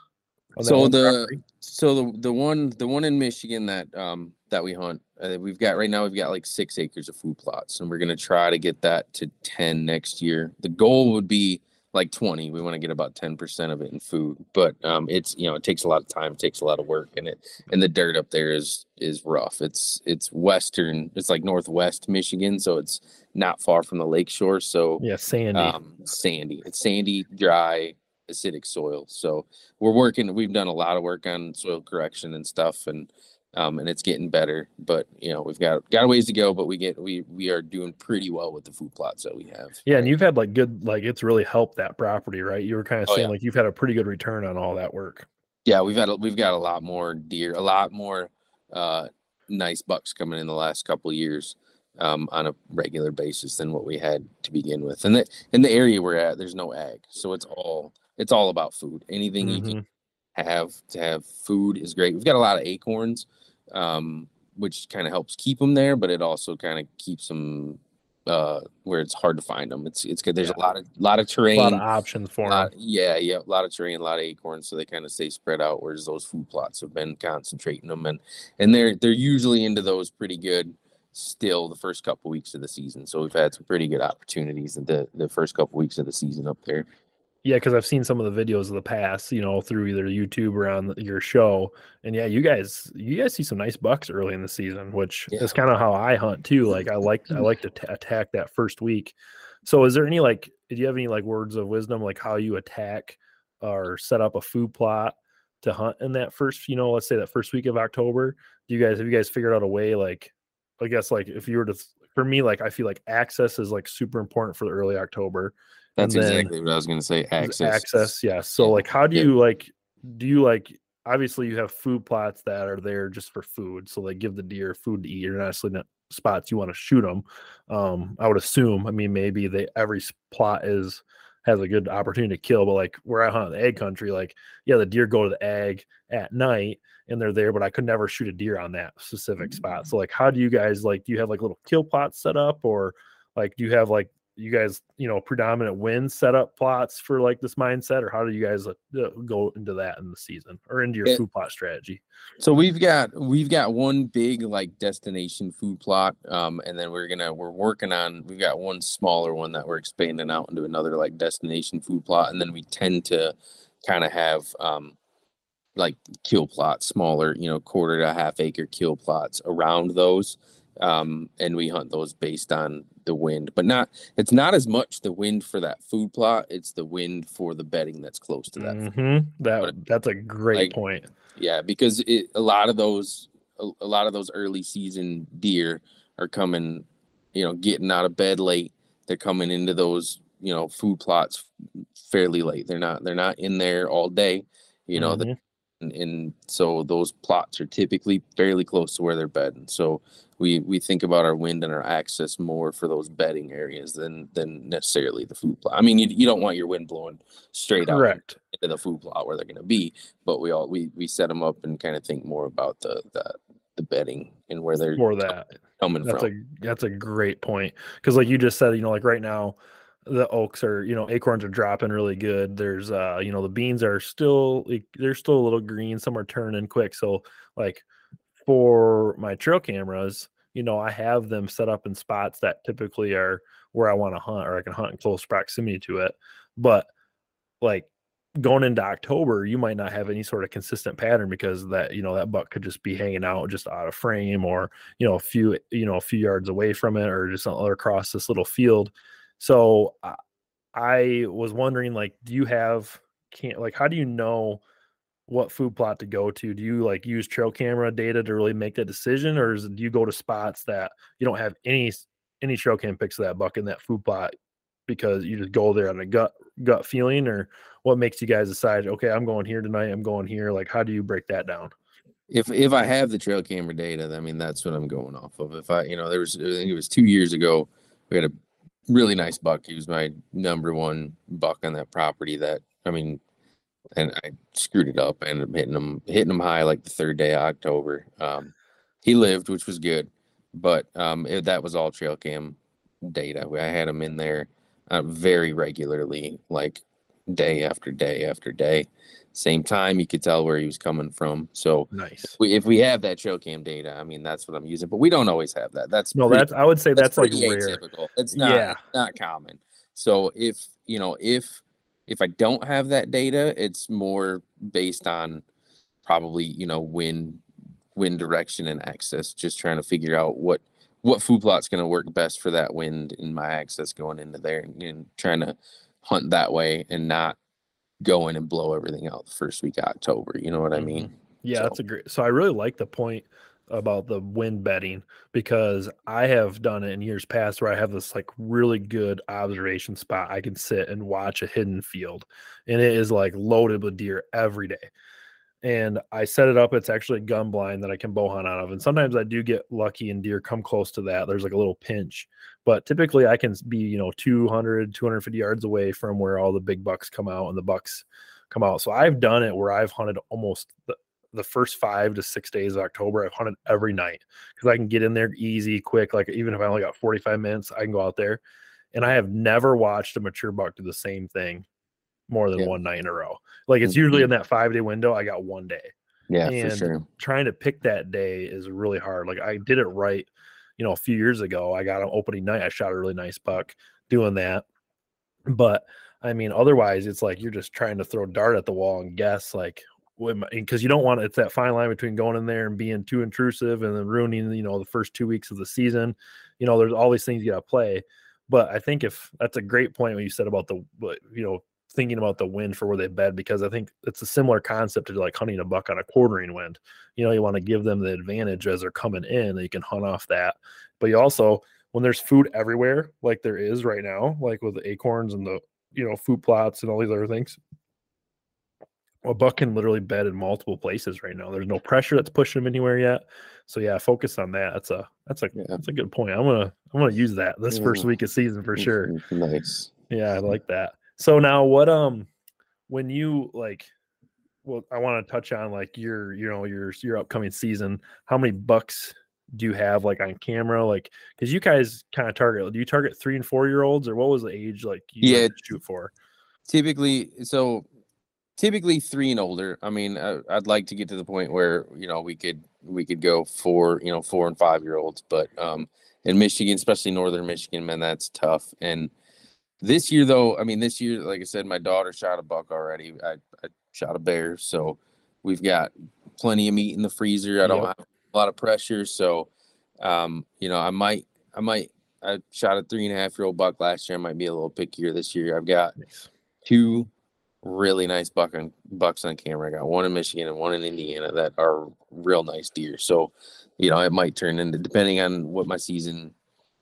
On that So the property? so the the one the one in Michigan that um that we hunt, uh, we've got right now we've got like six acres of food plots, and we're gonna try to get that to ten next year. The goal would be like twenty. We want to get about ten percent of it in food, but um it's you know it takes a lot of time, it takes a lot of work, and it and the dirt up there is is rough. It's it's western, it's like northwest Michigan, so it's not far from the lake shore. So yeah, Sandy. um, sandy. It's sandy, dry, acidic soil. So we're working. We've done a lot of work on soil correction and stuff, and um, and it's getting better. But you know, we've got got a ways to go. But we get we we are doing pretty well with the food plots that we have. yeah, and you've had like good, like it's really helped that property, right? You were kind of Oh, saying yeah. like you've had a pretty good return on all that work. Yeah, we've had a, we've got a lot more deer, a lot more uh, nice bucks coming in the last couple of years um, on a regular basis than what we had to begin with. And the in the area we're at, there's no ag, so it's all it's all about food. Anything you can Mhm. have to have food is great. We've got a lot of acorns, um, which kind of helps keep them there, but it also kind of keeps them uh, where it's hard to find them. It's it's good. There's a lot of lot of A terrain. lot of options for lot- yeah, yeah, a lot of terrain, a lot of acorns, so they kind of stay spread out. Whereas those food plots have been concentrating them, and and they're they're usually into those pretty good still the first couple weeks of the season. So we've had some pretty good opportunities in the the first couple weeks of the season up there. Yeah, because I've seen some of the videos of the past, you know, through either YouTube or on the- your show, and yeah, you guys, you guys see some nice bucks early in the season, which Yeah. is kind of how I hunt too. Like I like, I like to ta attack that first week. So, is there any like, do you have any like words of wisdom, like how you attack or set up a food plot to hunt in that first, you know, let's say that first week of October? Do you guys have you guys figured out a way, like, I guess, like if you were to, for me, like I feel like access is like super important for the early October. That's then- exactly what I was going to say. Access. access yes so like how do Yeah. you like do you like obviously you have food plots that are there just for food so they give the deer food to eat you're not necessarily not spots you want to shoot them um i would assume i mean maybe they every plot is has a good opportunity to kill. But like where I hunt in the ag country, like yeah, the deer go to the ag at night and they're there, but I could never shoot a deer on that specific spot. So like, how do you guys like? Do you have like little kill plots set up, or like do you have like you guys you know predominant wind setup plots for like this mindset, or how do you guys uh, go into that in the season or into your Yeah. food plot strategy? So we've got we've got one big like destination food plot, um, and then we're gonna we're working on we've got one smaller one that we're expanding out into another like destination food plot, and then we tend to kind of have um, like kill plots, smaller, you know, quarter to half acre kill plots around those, um, and we hunt those based on the wind, but not it's not as much the wind for that food plot; it's the wind for the bedding that's close to that. Mhm. That that's a great like, point. Yeah, because it, a lot of those a, a lot of those early season deer are coming, you know, getting out of bed late. They're coming into those, you know, food plots fairly late. They're not they're not in there all day, you know, Mhm. And, and so those plots are typically fairly close to where they're bedding. So we we think about our wind and our access more for those bedding areas than than necessarily the food plot. I mean, you, you don't want your wind blowing straight out into the food plot where they're going to be but we all we we set them up and kind of think more about the the the bedding and where they're For that, coming that's from a that's a great point because like you just said, you know, like right now the oaks are you know acorns are dropping really good. There's uh you know the beans are still like, they're still a little green. Some are turning quick. So like for my trail cameras you know i have them set up in spots that typically are where i want to hunt or i can hunt in close proximity to it. But like going into october you might not have any sort of consistent pattern because that you know that buck could just be hanging out just out of frame or you know a few you know a few yards away from it or just across this little field so I, I was wondering, like, do you have can't like how do you know what food plot to go to? Do you like use trail camera data to really make that decision, or is, do you go to spots that you don't have any any trail cam pics of that buck in that food plot because you just go there on a gut gut feeling, or what makes you guys decide? Okay, I'm going here tonight. I'm going here. Like, how do you break that down? if if i have the trail camera data i mean that's what i'm going off of if i you know there was i think it was two years ago we had a really nice buck. He was my number one buck on that property that i mean and i screwed it up. I ended up hitting him hitting him high like the third day of october. Um he lived which was good but um it, that was all trail cam data. I had him in there uh, very regularly like day after day after day same time you could tell where he was coming from so Nice. we, if we have that trail cam data, I mean that's what I'm using, but we don't always have that. That's No, pretty- that's I would say that's, like pretty rare. atypical. It's not Yeah. not common. So if you know if if I don't have that data, it's more based on probably you know wind wind direction and access. Just trying to figure out what what food plot's going to work best for that wind and my access going into there, and, and trying to hunt that way and not go in and blow everything out the first week of October. You know what I mm-hmm. mean? Yeah, So- that's a great. So I really like the point about the wind betting because I have done it in years past where I have this like really good observation spot. I can sit and watch a hidden field, and it is like loaded with deer every day. And I set it up. It's actually a gun blind that I can bow hunt out of. And sometimes I do get lucky and deer come close to that. There's like a little pinch, but typically I can be, you know, 200, 250 yards away from where all the big bucks come out and the bucks come out. So I've done it where I've hunted almost the, the first five to six days of October. I've hunted every night because I can get in there easy, quick. Like even if I only got 45 minutes, I can go out there. And I have never watched a mature buck do the same thing more than Yeah. one night in a row. Like it's usually in mm-hmm. that five day window. I got one day. Yeah, for And sure. Trying to pick that day is really hard. Like I did it right, you know, a few years ago. I got an opening night. I shot a really nice buck doing that. But I mean, otherwise, it's like you're just trying to throw dart at the wall and guess, like, because you don't want it's that fine line between going in there and being too intrusive and then ruining, you know, the first two weeks of the season. You know, there's all these things you got to play. But I think if that's a great point when you said about the, what- you know, thinking about the wind for where they bed because I think it's a similar concept to like hunting a buck on a quartering wind. You know, you want to give them the advantage as they're coming in, and you can hunt off that. But you also, when there's food everywhere, like there is right now, like with the acorns and the you know food plots and all these other things, a buck can literally bed in multiple places right now. There's no pressure that's pushing them anywhere yet. So yeah, focus on that. That's a that's a Yeah. that's a good point. I'm gonna I'm gonna use that this first mm. week of season for sure. Nice. Yeah, I like that. So now what um when you like well I want to touch on like your you know your your upcoming season, how many bucks do you have like on camera like cuz you guys kind of target do you target 3 and 4 year olds or what was the age like you Yeah. to shoot for? typically so typically three and older i mean I, i'd like to get to the point where you know we could we could go for you know four and five year olds but um in michigan especially northern michigan man that's tough and this year though i mean this year like i said my daughter shot a buck already i, I shot a bear so we've got plenty of meat in the freezer i don't Yep. have a lot of pressure so um you know i might i might i shot a three and a half year old buck last year i might be a little pickier this year i've got two really nice buck on, bucks on camera. I got one in Michigan and one in Indiana that are real nice deer. So, you know, it might turn into depending on what my season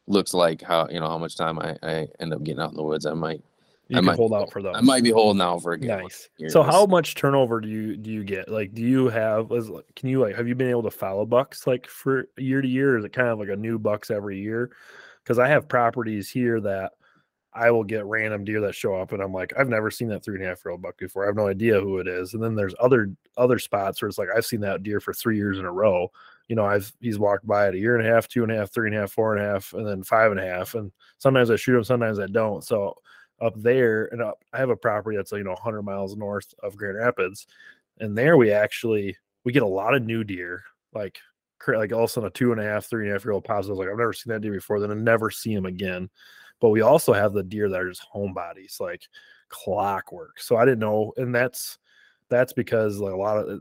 looks like, how you know how much time I, I end up getting out in the woods. I might You I can might hold out for those. I might be holding out for a good Nice. So how much turnover do you do you get? Like, do you have? Is, can you like have you been able to follow bucks like for year to year? Is it kind of like a new bucks every year? Because I have properties here that I will get random deer that show up, and I'm like, I've never seen that three and a half year old buck before. I have no idea who it is. And then there's other other spots where it's like I've seen that deer for three years in a row. You know, I've he's walked by it a year and a half, two and a half, three and a half, four and a half, and then five and a half. And sometimes I shoot him, sometimes I don't. So up there and up i have a property that's you know 100 miles north of grand rapids and there we actually we get a lot of new deer like like all of a sudden a two and a half three and a half year old pops I was like i've never seen that deer before then i never see him again but we also have the deer that are just homebodies like clockwork so i didn't know and that's that's because like a lot of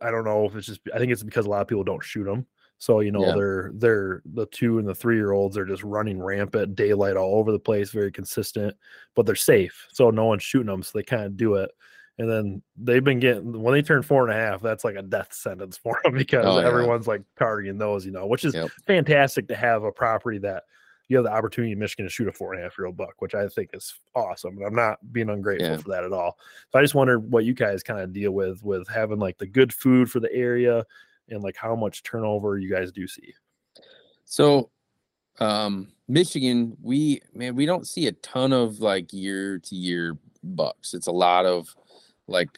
i don't know if it's just i think it's because a lot of people don't shoot them so you know Yeah. they're they're the two and the three year olds are just running rampant daylight all over the place, very consistent, but they're safe. So no one's shooting them, so they kind of do it. And then they've been getting when they turn four and a half, that's like a death sentence for them oh, because Oh, yeah. everyone's like targeting those, you know, which is Yep. fantastic to have a property that you have the opportunity in Michigan to shoot a four and a half year old buck, which I think is awesome. And I'm not being ungrateful Yeah. for that at all. So I just wonder what you guys kind of deal with with having like the good food for the area and like how much turnover you guys do see. So, um, Michigan, we man, we don't see a ton of like year to year bucks. It's a lot of like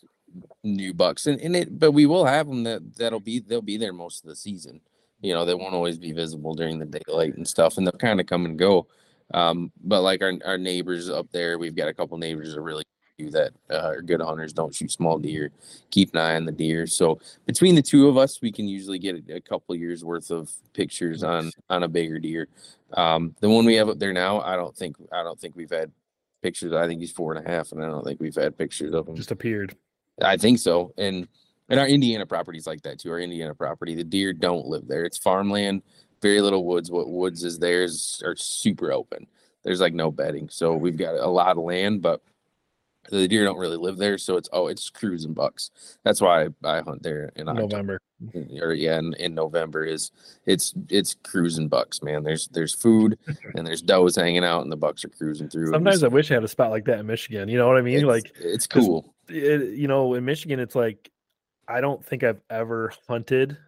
new bucks, and, and it, but we will have them that that'll be they'll be there most of the season. You know, they won't always be visible during the daylight and stuff, and they'll kind of come and go. Um, but like our our neighbors up there, we've got a couple neighbors that are really do that uh, are good hunters, don't shoot small deer, keep an eye on the deer. So between the two of us, we can usually get a, a couple years worth of pictures on on a bigger deer. Um, the one we have up there now, I don't think I don't think we've had pictures. I think he's four and a half, and I don't think we've had pictures of him. Just appeared. I think so. And and our Indiana properties like that too. Our Indiana property, the deer don't live there. It's farmland, very little woods. What woods is there is are super open. There's like no bedding, so we've got a lot of land, but the deer don't really live there. So it's oh, it's crews and bucks. That's why I, I hunt there in October November. Mm, or yeah, in, in November is it's it's cruising bucks, man. There's there's food and there's does hanging out, and the bucks are cruising through. Sometimes I wish I had a spot like that in Michigan. You know what I mean? it's, Like it's cool. it, you know, in Michigan, it's like I don't think I've ever hunted.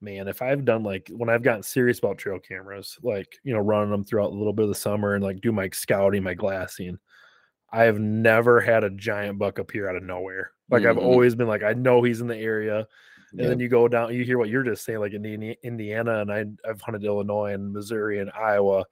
Man, if I've done like when I've gotten serious about trail cameras, like you know, running them throughout a little bit of the summer and like do my scouting, my glassing, I have never had a giant buck appear out of nowhere. Like I've Mhm. always been like, I know he's in the area, and Yeah. then you go down, you hear what you're just saying, like in Indi- Indiana, and I, I've hunted Illinois and Missouri and Iowa.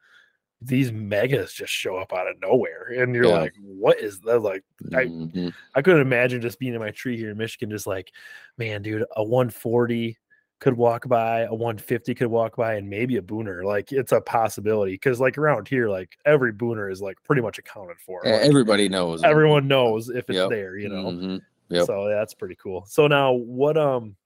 These megas just show up out of nowhere, and you're Yeah. like, "What is that?" Like, I- Mhm. I couldn't imagine just being in my tree here in Michigan, just like, man, dude, a 140 could walk by, a 150 could walk by, and maybe a booner. Like, it's a possibility because, like, around here, like every booner is like pretty much accounted for. Like, everybody knows. everyone knows if it's Yep. there, you know. Mhm. Yep. So yeah, that's pretty cool. So now, what um,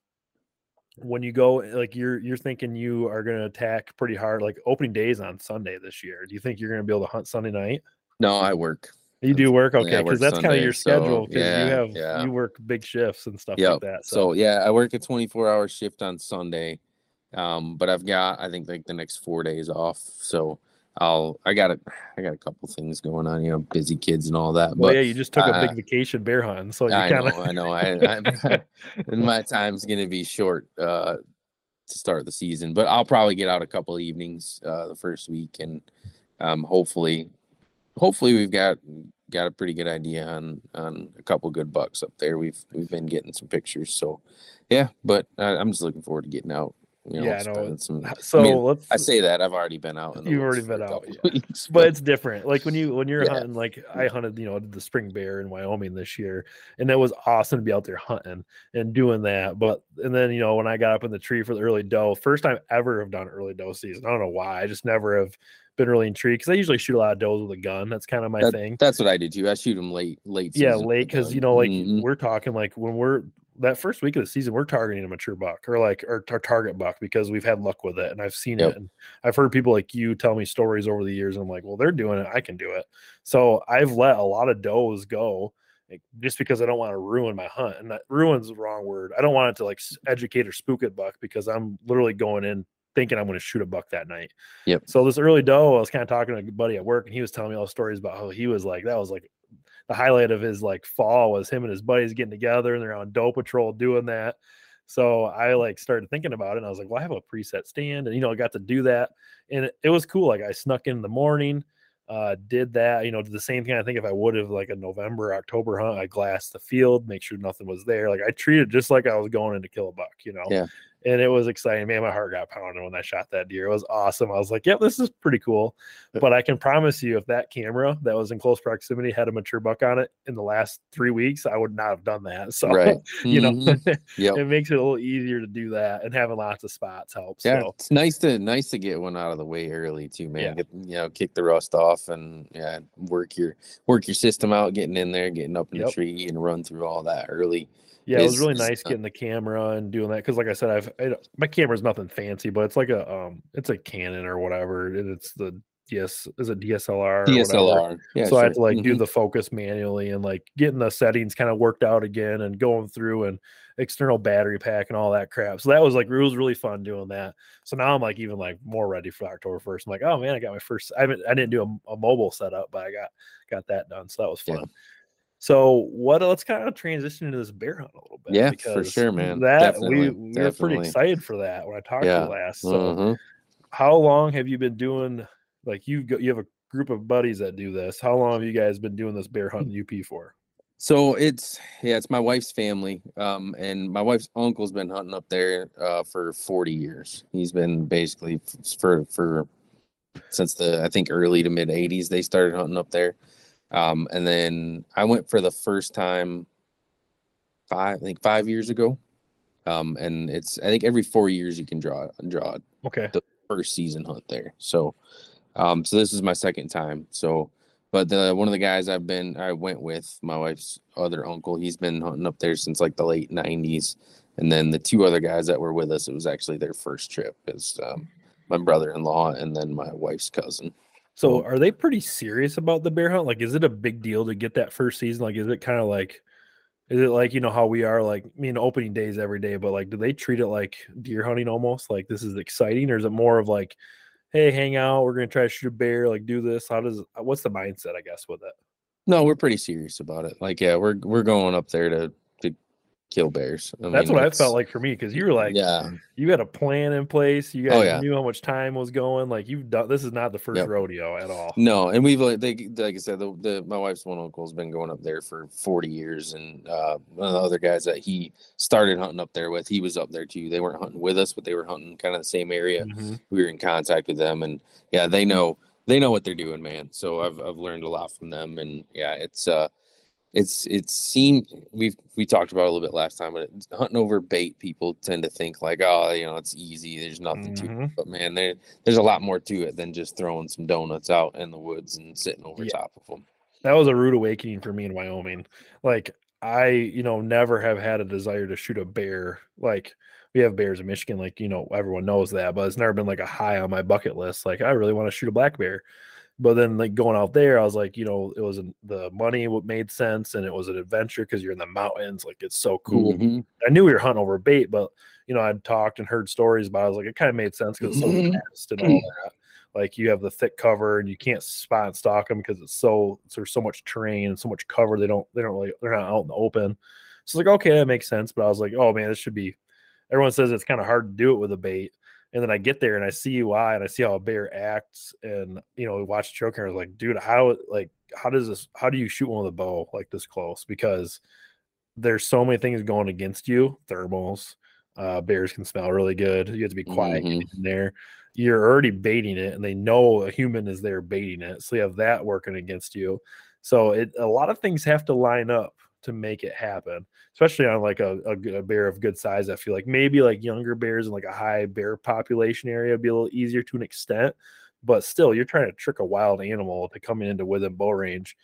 when you go, like, you're you're thinking you are going to attack pretty hard. Like opening days on Sunday this year. Do you think you're going to be able to hunt Sunday night? No, I work. You do work, okay, because work that's kind of your schedule. Because yeah, you have yeah. you work big shifts and stuff Yep. like that. So So, yeah, I work a 24 hour shift on Sunday. Um, but I've got I think like the next four days off. So I'll I got a I got a couple things going on, you know, busy kids and all that. well, But yeah, you just took a uh, big vacation bear hunting, so you I kind know, of I know. I, I and my time's gonna be short uh to start the season, but I'll probably get out a couple evenings uh the first week and um hopefully hopefully we've got got a pretty good idea on on a couple good bucks up there. We've we've been getting some pictures, so yeah. But I, I'm just looking forward to getting out. You know, Yeah, I know. spending some. So I, mean, let's. I say that I've already been out. In the You've already been out, weeks, but it's different. Like when you when you're Yeah. hunting, like I hunted, you know, the spring bear in Wyoming this year, and it was awesome to be out there hunting and doing that. But and then you know when I got up in the tree for the early doe, first time ever have done early doe season. I don't know why. I just never have been really intrigued because I usually shoot a lot of does with a gun. That's kind of my That- thing. That's what I did too. I shoot them late, late. Yeah, late because you know, like Mhm. we're talking like when we're that first week of the season, we're targeting a mature buck or like our, our target buck because we've had luck with it and I've seen Yep. it and I've heard people like you tell me stories over the years and I'm like, well, they're doing it, I can do it. So I've let a lot of does go like, just because I don't want to ruin my hunt. And that ruins the wrong word. I don't want it to like educate or spook at buck because I'm literally going in thinking I'm going to shoot a buck that night. Yep. So this early doe, I was kind of talking to a buddy at work and he was telling me all stories about how he was like, that was like the highlight of his like fall was him and his buddies getting together and they're on doe patrol doing that. So I like started thinking about it and I was like, well, I have a preset stand and you know, I got to do that and it, it was cool. Like I snuck in the morning, uh, did that, you know, did the same thing. I think if I would have like a November, October hunt, I glassed the field, make sure nothing was there. Like I treated just like I was going in to kill a buck, you know? Yeah. And it was exciting. Man, my heart got pounded when I shot that deer. It was awesome. I was like, yep, this is pretty cool. But I can promise you, if that camera that was in close proximity had a mature buck on it in the last three weeks, I would not have done that. So, right. you know, Mhm. Yep. it makes it a little easier to do that and having lots of spots helps. Yeah, So, it's nice to nice to get one out of the way early too, man. Yeah. Get, you know, kick the rust off and yeah, work your work your system out, getting in there, getting up in Yep. the tree, and run through all that early. Yeah, it was really nice uh, getting the camera and doing that because, like I said, I've I, don't- my camera's nothing fancy, but it's like a um, it's a Canon or whatever, and it's the DS is it DSLR? or. DSLR. Yeah, so I had to like do Mhm. the focus manually and like getting the settings kind of worked out again and going through and external battery pack and all that crap. So that was like it was really fun doing that. So now I'm like even like more ready for October first. I'm like, oh man, I got my first. I haven't I didn't do a, a mobile setup, but I got got that done. So that was Yeah. So what? Let's kind of transition into this bear hunt a little bit. Yeah, for sure, man. That Definitely, we we were pretty excited for that when I talked to you last. So Mhm. how long have you been doing like you go, you have a group of buddies that do this how long have you guys been doing this bear hunting up for So it's yeah, it's my wife's family, um, and my wife's uncle's been hunting up there uh, for forty years. He's been basically for for since the I think early to mid '80s they started hunting up there, um, and then I went for the first time five I think five years ago, um, and it's I think every four years you can draw draw it. okay first season hunt there. So, um, so this is my second time. So, but the one of the guys I've been I went with my wife's other uncle. He's been hunting up there since like the late '90s, and then the two other guys that were with us, it was actually their first trip. Is um, my brother-in-law and then my wife's cousin. So are they pretty serious about the bear hunt? Like is it a big deal to get that first season? Like is it kind of like is it like you know how we are like I mean opening days every day but like do they treat it like deer hunting almost? Like this is exciting or is it more of like hey hang out we're gonna try to shoot a bear like do this. How does what's the mindset i guess with it? No, we're pretty serious about it. Like, yeah, we're we're going up there to to kill bears. I that's mean, what i felt like for me because you were like yeah, you had a plan in place. You guys Oh, yeah. knew how much time was going. Like you've done. This is not the first Yep. rodeo at all. No, and we've like, they, like I said, the, the my wife's one uncle's been going up there for 40 years, and uh, one of the other guys that he started hunting up there with, he was up there too. They weren't hunting with us, but they were hunting kind of the same area. Mhm. We were in contact with them, and yeah, they know they know what they're doing, man. So I've I've learned a lot from them, and yeah, it's uh, it's it seemed we've we talked about it a little bit last time, but hunting over bait, people tend to think like, oh, you know, it's easy. There's nothing to it, Mhm. but man, there there's a lot more to it than just throwing some donuts out in the woods and sitting over Yeah. top of them. That was a rude awakening for me in Wyoming. Like I, you know, never have had a desire to shoot a bear. Like we have bears in Michigan, like you know, everyone knows that, but it's never been like a high on my bucket list. Like I really want to shoot a black bear. But then, like going out there, I was like, you know, it was the money what made sense, and it was an adventure because you're in the mountains. Like it's so cool. Mhm. I knew we were hunting over bait, but you know, I'd talked and heard stories about. It. I was like, it kind of made sense because it's so fast and all that. Like you have the thick cover, and you can't spot and stalk them because it's so there's so much terrain and so much cover. They don't they don't really they're not out in the open. So it's like okay, that makes sense. But I was like, oh man, this should be. Everyone says it's kind of hard to do it with a bait, And then I get there and I see why and I see how a bear acts and you know, we watch camera. I was like, dude, how like how does this how do you shoot one with a bow like this close? Because there's so many things going against you. Thermals, uh, bears can smell really good. You have to be quiet Mhm. in there. You're already baiting it, and they know a human is there baiting it. So you have that working against you. So it a lot of things have to line up to make it happen, especially on like a a bear of good size. I feel like maybe like younger bears in like a high bear population area would be a little easier to an extent, but still, you're trying to trick a wild animal to coming into within bow range,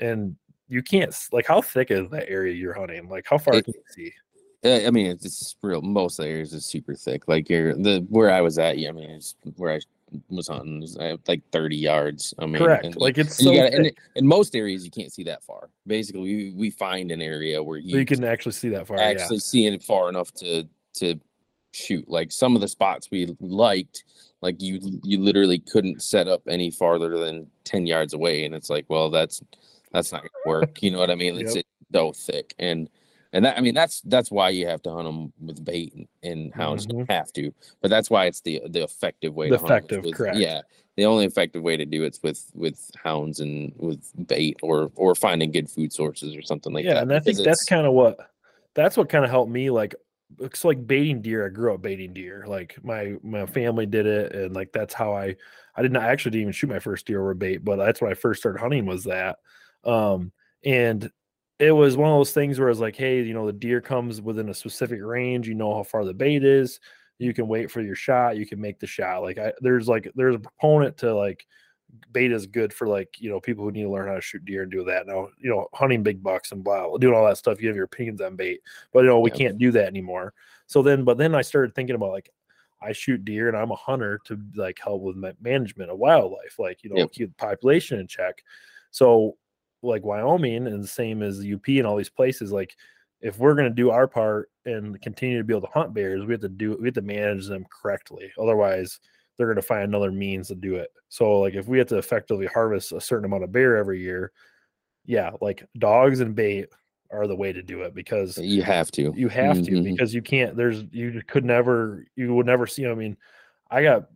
and you can't like how thick is that area you're hunting? Like how far It- can you see? I mean, it's, it's real. Most areas is super thick. Like you're the where I was at. Yeah, I mean, it's where I was hunting uh, like thirty yards. I mean, Correct. and- Like it's so gotta, and in most areas you can't see that far. Basically, we, we find an area where you, so you can actually see that far. actually see it far enough to to shoot. Like some of the spots we liked, like you you literally couldn't set up any farther than ten yards away, and it's like, well, that's that's not gonna work. You know what I mean? It's Yep. so thick, and and that I mean that's that's why you have to hunt them with bait and, and hounds don't have to, but that's why it's the the effective way. The to hunt effective, with- correct. Yeah, the only effective way to do it's with with hounds and with bait or or finding good food sources or something like yeah, that. Yeah, and I think that's kind of what that's what kind of helped me. Like it's like baiting deer. I grew up baiting deer. Like my my family did it, and like that's how I I didn't I actually didn't even shoot my first deer over bait, but that's when I first started hunting was that. Um, and it was one of those things where it's like, hey, you know, the deer comes within a specific range. You know how far the bait is. You can wait for your shot. You can make the shot. Like I, there's like there's a proponent to like bait is good for like you know people who need to learn how to shoot deer and do that. Now you know hunting big bucks and blah doing all that stuff. You have your opinions on bait, but you know we can't do that anymore. So then, but then I started thinking about like I shoot deer and I'm a hunter to like help with ma- management of wildlife, like you know Yep. keep the population in check. So like Wyoming and the same as the UP and all these places, like if we're going to do our part and continue to be able to hunt bears, we have to do we have to manage them correctly. Otherwise, they're going to find another means to do it. So like if we have to effectively harvest a certain amount of bear every year, yeah, like dogs and bait are the way to do it because you have to. you have to Mhm. because you can't there's you could never you would never see i mean i got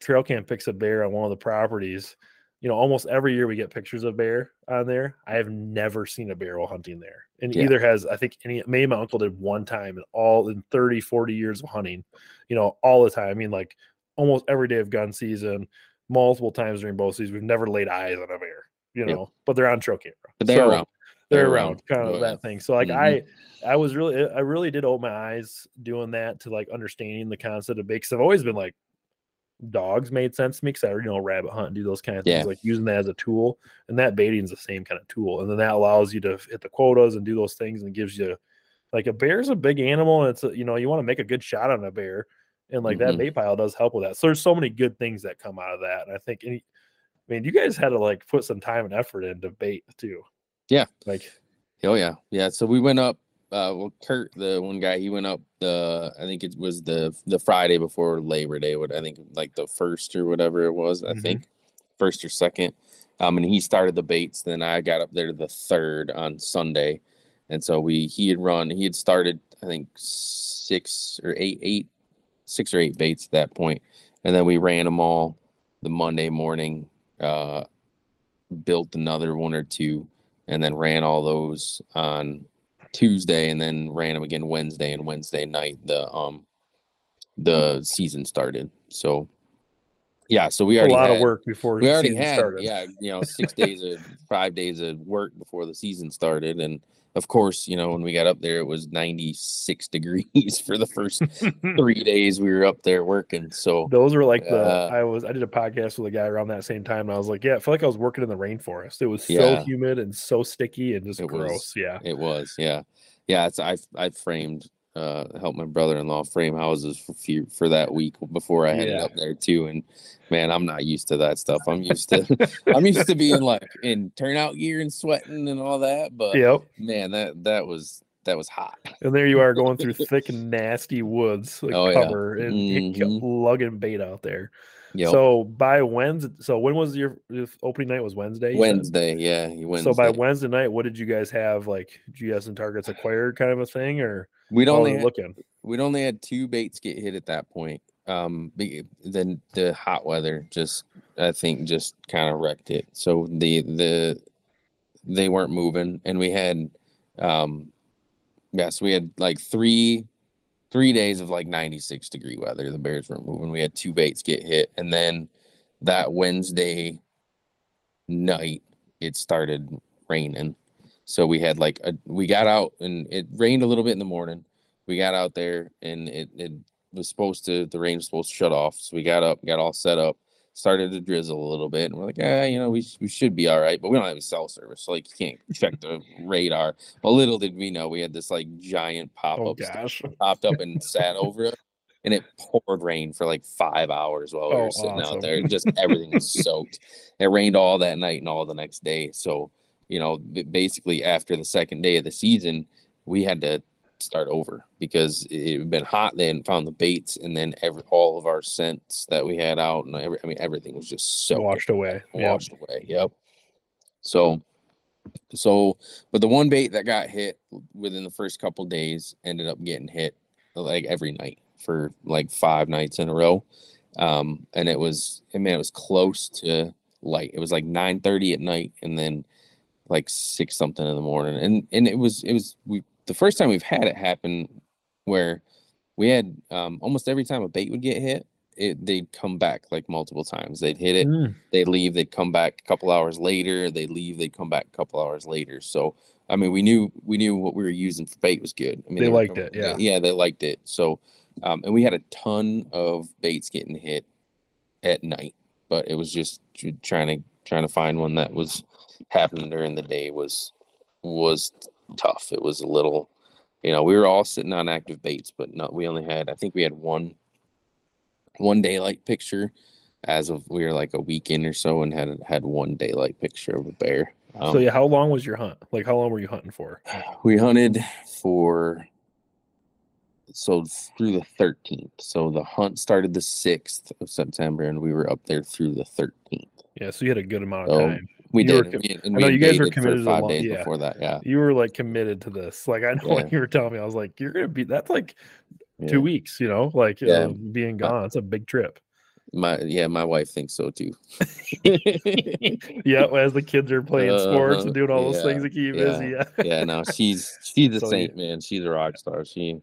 trail cam pics of bear on one of the properties you know almost every year we get pictures of bear on there i have never seen a bear while hunting there and Yeah. either has i think any maybe my uncle did one time in all in 30 40 years of hunting you know all the time i mean like almost every day of gun season multiple times during both seasons, we've never laid eyes on a bear you know but they're on trail camera But they're So- around. they're around, kind of Oh, that thing. So like Mhm. I I was really I really did open my eyes doing that to like understanding the concept of bait because I've always been like dogs made sense to me because I you know rabbit hunt and do those kind of things Yeah. like using that as a tool and that baiting is the same kind of tool and then that allows you to hit the quotas and do those things and gives you like a bear's a big animal and it's a, you know you want to make a good shot on a bear and like that Mhm. bait pile does help with that so there's so many good things that come out of that and I think any I mean you guys had to like put some time and effort into bait too Yeah. like Oh yeah, yeah. So we went up. Uh, well, Kurt, the one guy, he went up the. I think it was the the Friday before Labor Day. What I think like the first or whatever it was. I Mhm. think first or second. Um, and he started the baits. Then I got up there the third on Sunday, and so we he had run. He had started I think six or eight, eight, six or eight baits at that point, and then we ran them all the Monday morning. Uh, built another one or two and then ran all those on Tuesday and then ran them again Wednesday and Wednesday night the um the season started. So yeah, so we already a lot had, of work before we already had started. yeah, you know, six days of five days of work before the season started and of course, you know, when we got up there it was 96 degrees for the first 3 days we were up there working. So Those were like the Uh, I was I did a podcast with a guy around that same time and I was like, yeah, I feel like I was working in the rainforest. It was so Yeah. humid and so sticky and just It gross. was- yeah. It was, yeah, yeah. It's I've I've framed uh helped my brother-in-law frame houses for few, for that week before I headed Yeah. up there too. And man, I'm not used to that stuff. I'm used to I'm used to being like in turnout gear and sweating and all that. But Yep. man, that that was that was hot. And there you are going through thick nasty woods like Oh, cover and and Mhm. lugging bait out there. Yep. So by Wednesday so when was your, your opening night was Wednesday? Wednesday, yeah, Wednesday. So by Wednesday night, what did you guys have? Like GS and targets acquired kind of a thing or we'd only had, looking? we'd only had two baits get hit at that point. um then the hot weather just I think just kind of wrecked it. So the the they weren't moving and we had um yes, we had like three three days of like 96 degree weather. The bears weren't moving. We had two baits get hit and then that Wednesday night it started raining. So we had like a we got out and it rained a little bit in the morning. We got out there and it, it was supposed to the rain was supposed to shut off. So we got up, got all set up, started to drizzle a little bit, and we're like, ah, you know, we, we should be all right, but we don't have a cell service, so like you can't check the radar. But little did we know we had this like giant pop Oh up gosh. popped up and sat over it. And it poured rain for like five hours while we Oh, were sitting awesome. out there. Just everything was soaked. It rained all that night and all the next day. So, you know, basically after the second day of the season, we had to start over because it had been hot. Hadn't found the baits, and then every all of our scents that we had out, and every, I mean everything was just so Washed away. Yeah. washed away. Yep. So, so, but the one bait that got hit within the first couple days ended up getting hit like every night for like five nights in a row. Um, and it was, I mean, it was close to light. It was like nine thirty at night, and then like six something in the morning. And and it was, it was we the first time we've had it happen where we had um almost every time a bait would get hit, it they'd come back like multiple times. They'd hit it, Mm. they leave, they'd come back a couple hours later, they leave, they'd come back a couple hours later. So I mean we knew we knew what we were using for bait was good. I mean They were liked coming- it, yeah. Yeah, they liked it. So um and we had a ton of baits getting hit at night, but it was just trying to trying to find one that was happening during the day was was tough. It was a little you know, we were all sitting on active baits, but no, we only had I think we had one one daylight picture as of we were like a week in or so and had had one daylight picture of a bear. Um, so yeah, how long was your hunt? Like how long were you hunting for? we hunted for so through the 13th. So the hunt started the 6th of September and we were up there through the 13th. Yeah, so you had a good amount of Oh, time. We You were did. com- we- I know you guys were for committed to five long- days yeah. before that. Yeah. You were like committed to this. Like I know Yeah. when you were telling me, I was like, you're gonna be that's like yeah. two weeks, you know, like uh, being gone. It's a big trip. My yeah, my wife thinks so too. yeah, as the kids are playing sports Uh-huh, and doing all those things to keep busy. Yeah. yeah, no, she's she's a So saint, man. She's a rock star. She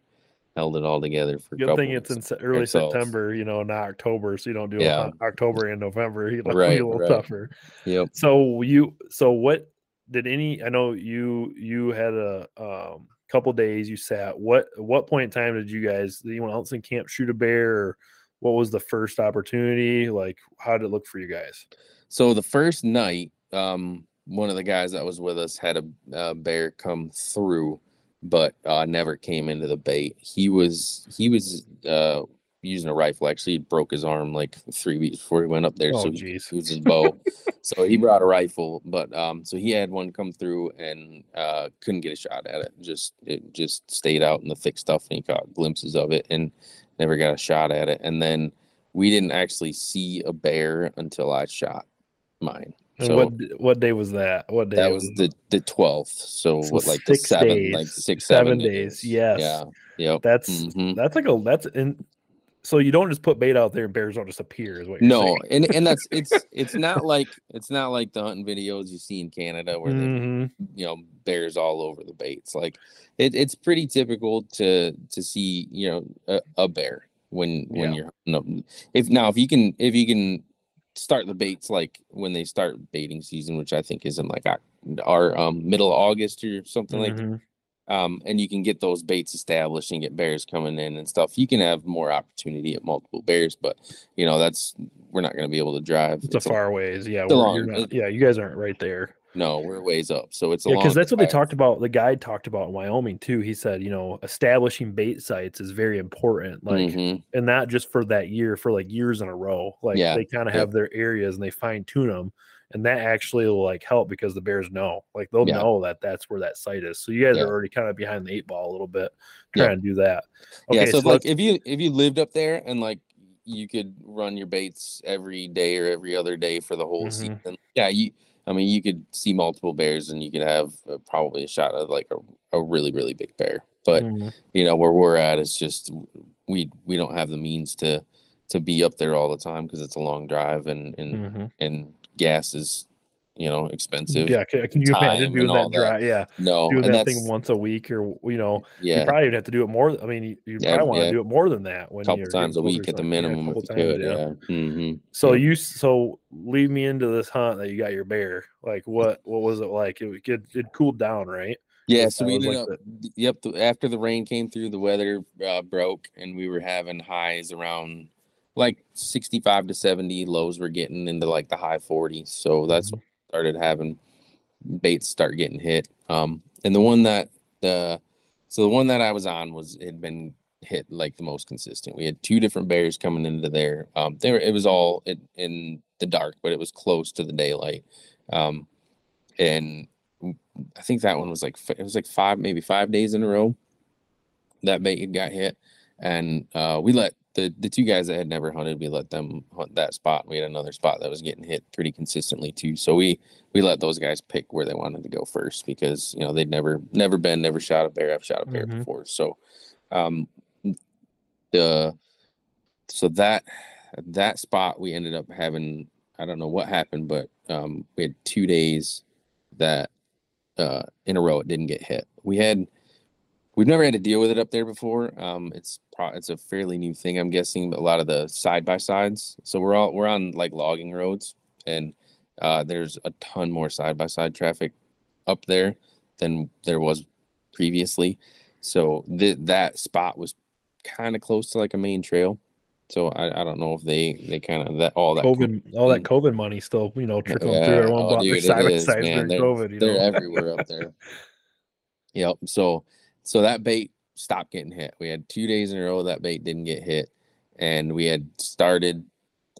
held it all together for Good thing it's in early themselves. September, you know, not October, so you don't do Yeah. October and November. You know, Right, a little right. tougher. Yep. So you, so what did any? I know you you had a um, couple days you sat. What what point in time did you guys? Did anyone else in camp shoot a bear? Or what was the first opportunity? Like, how did it look for you guys? So the first night, um, one of the guys that was with us had a, a bear come through, but uh, never came into the bait. He was he was uh, using a rifle. Actually, he broke his arm like three weeks before he went up there. Oh, so he jeez. used his bow. so he brought a rifle, but um, so he had one come through and uh, couldn't get a shot at it. Just it just stayed out in the thick stuff, and he caught glimpses of it and never got a shot at it. And then we didn't actually see a bear until I shot mine. So what what day was that? What day? that was the the twelfth. So, So what like the six seven, like days, six, seven seven, days, yes. Yeah. Yep. That's Mhm. that's like a that's in. So you don't just put bait out there and bears don't just appear, is what you're No, saying. and and that's it's it's not like it's not like the hunting videos you see in Canada where they Mhm. you know bears all over the baits like it, it's pretty typical to to see you know a, a bear when when Yeah. you're hunting if now if you can if you can start the baits like when they start baiting season which i think is in like our um middle august or something like Mhm. um and you can get those baits established and get bears coming in and stuff you can have more opportunity at multiple bears but you know that's we're not going to be able to drive It's a far ways. Yeah, it's a we're- you're long- not- yeah, you guys aren't right there. No we're ways up so it's a Yeah, because that's what they talked about. The guide talked about in Wyoming too. He said, you know, establishing bait sites is very important. Like, Mhm. and not just for that year, for like years in a row. Like Yeah, they kind of yep. have their areas and they fine tune them, and that actually will like help because the bears know, like they'll Yeah. know that that's where that site is. So you guys Yeah. are already kind of behind the eight ball a little bit, trying to do that. yeah Okay, so, like if you if you lived up there and like you could run your baits every day or every other day for the whole Mhm. season yeah you i mean you could see multiple bears and you could have uh, probably a shot at like a, a really really big bear but Mhm. you know where we're at it's just we we don't have the means to to be up there all the time because it's a long drive and and Mhm. and gas is you know expensive. Yeah, can, can you imagine doing that that. drive? Yeah, No, doing that thing once a week, or you know, you yeah, probably would have to do it more. I mean, you, you Yeah, probably want to yeah. do it more than that when a couple times a week at the yeah, minimum if you could. times, Yeah. hmm So Yeah. you so lead me into this hunt that you got your bear. Like what what was it like? It it, it cooled down, right? Yeah, so we ended like up. Yep, the, after the rain came through, the weather uh, broke, and we were having highs around like sixty-five to seventy. Lows were getting into like the high forties, so that's Mm-hmm. Started having baits start getting hit. Um, and the one that the so the one that I was on was had been hit like the most consistent. We had two different bears coming into there. Um, there it was all in, in the dark, but it was close to the daylight. Um, and I think that one was like it was like five maybe five days in a row that bait got hit, and uh, we let the the two guys that had never hunted we let them hunt that spot. We had another spot that was getting hit pretty consistently too, so we we let those guys pick where they wanted to go first because you know they'd never never been never shot a bear. I've shot a bear Mhm. before, so um the so that that spot we ended up having I don't know what happened, but um we had two days that uh in a row it didn't get hit. We had we've never had to deal with it up there before. Um it's pro- it's a fairly new thing I'm guessing, a lot of the side by sides. So we're all we're on like logging roads and uh there's a ton more side by side traffic up there than there was previously. So th- that spot was kind of close to like a main trail. So I, I don't know if they they kind of that all that COVID, all that. COVID money still, you know, trickling through. Yeah, Everyone oh, dude, side by is, sides man. during They're- COVID. You they're know? everywhere up there. Yep. So so that bait stopped getting hit. We had two days in a row that bait didn't get hit, and we had started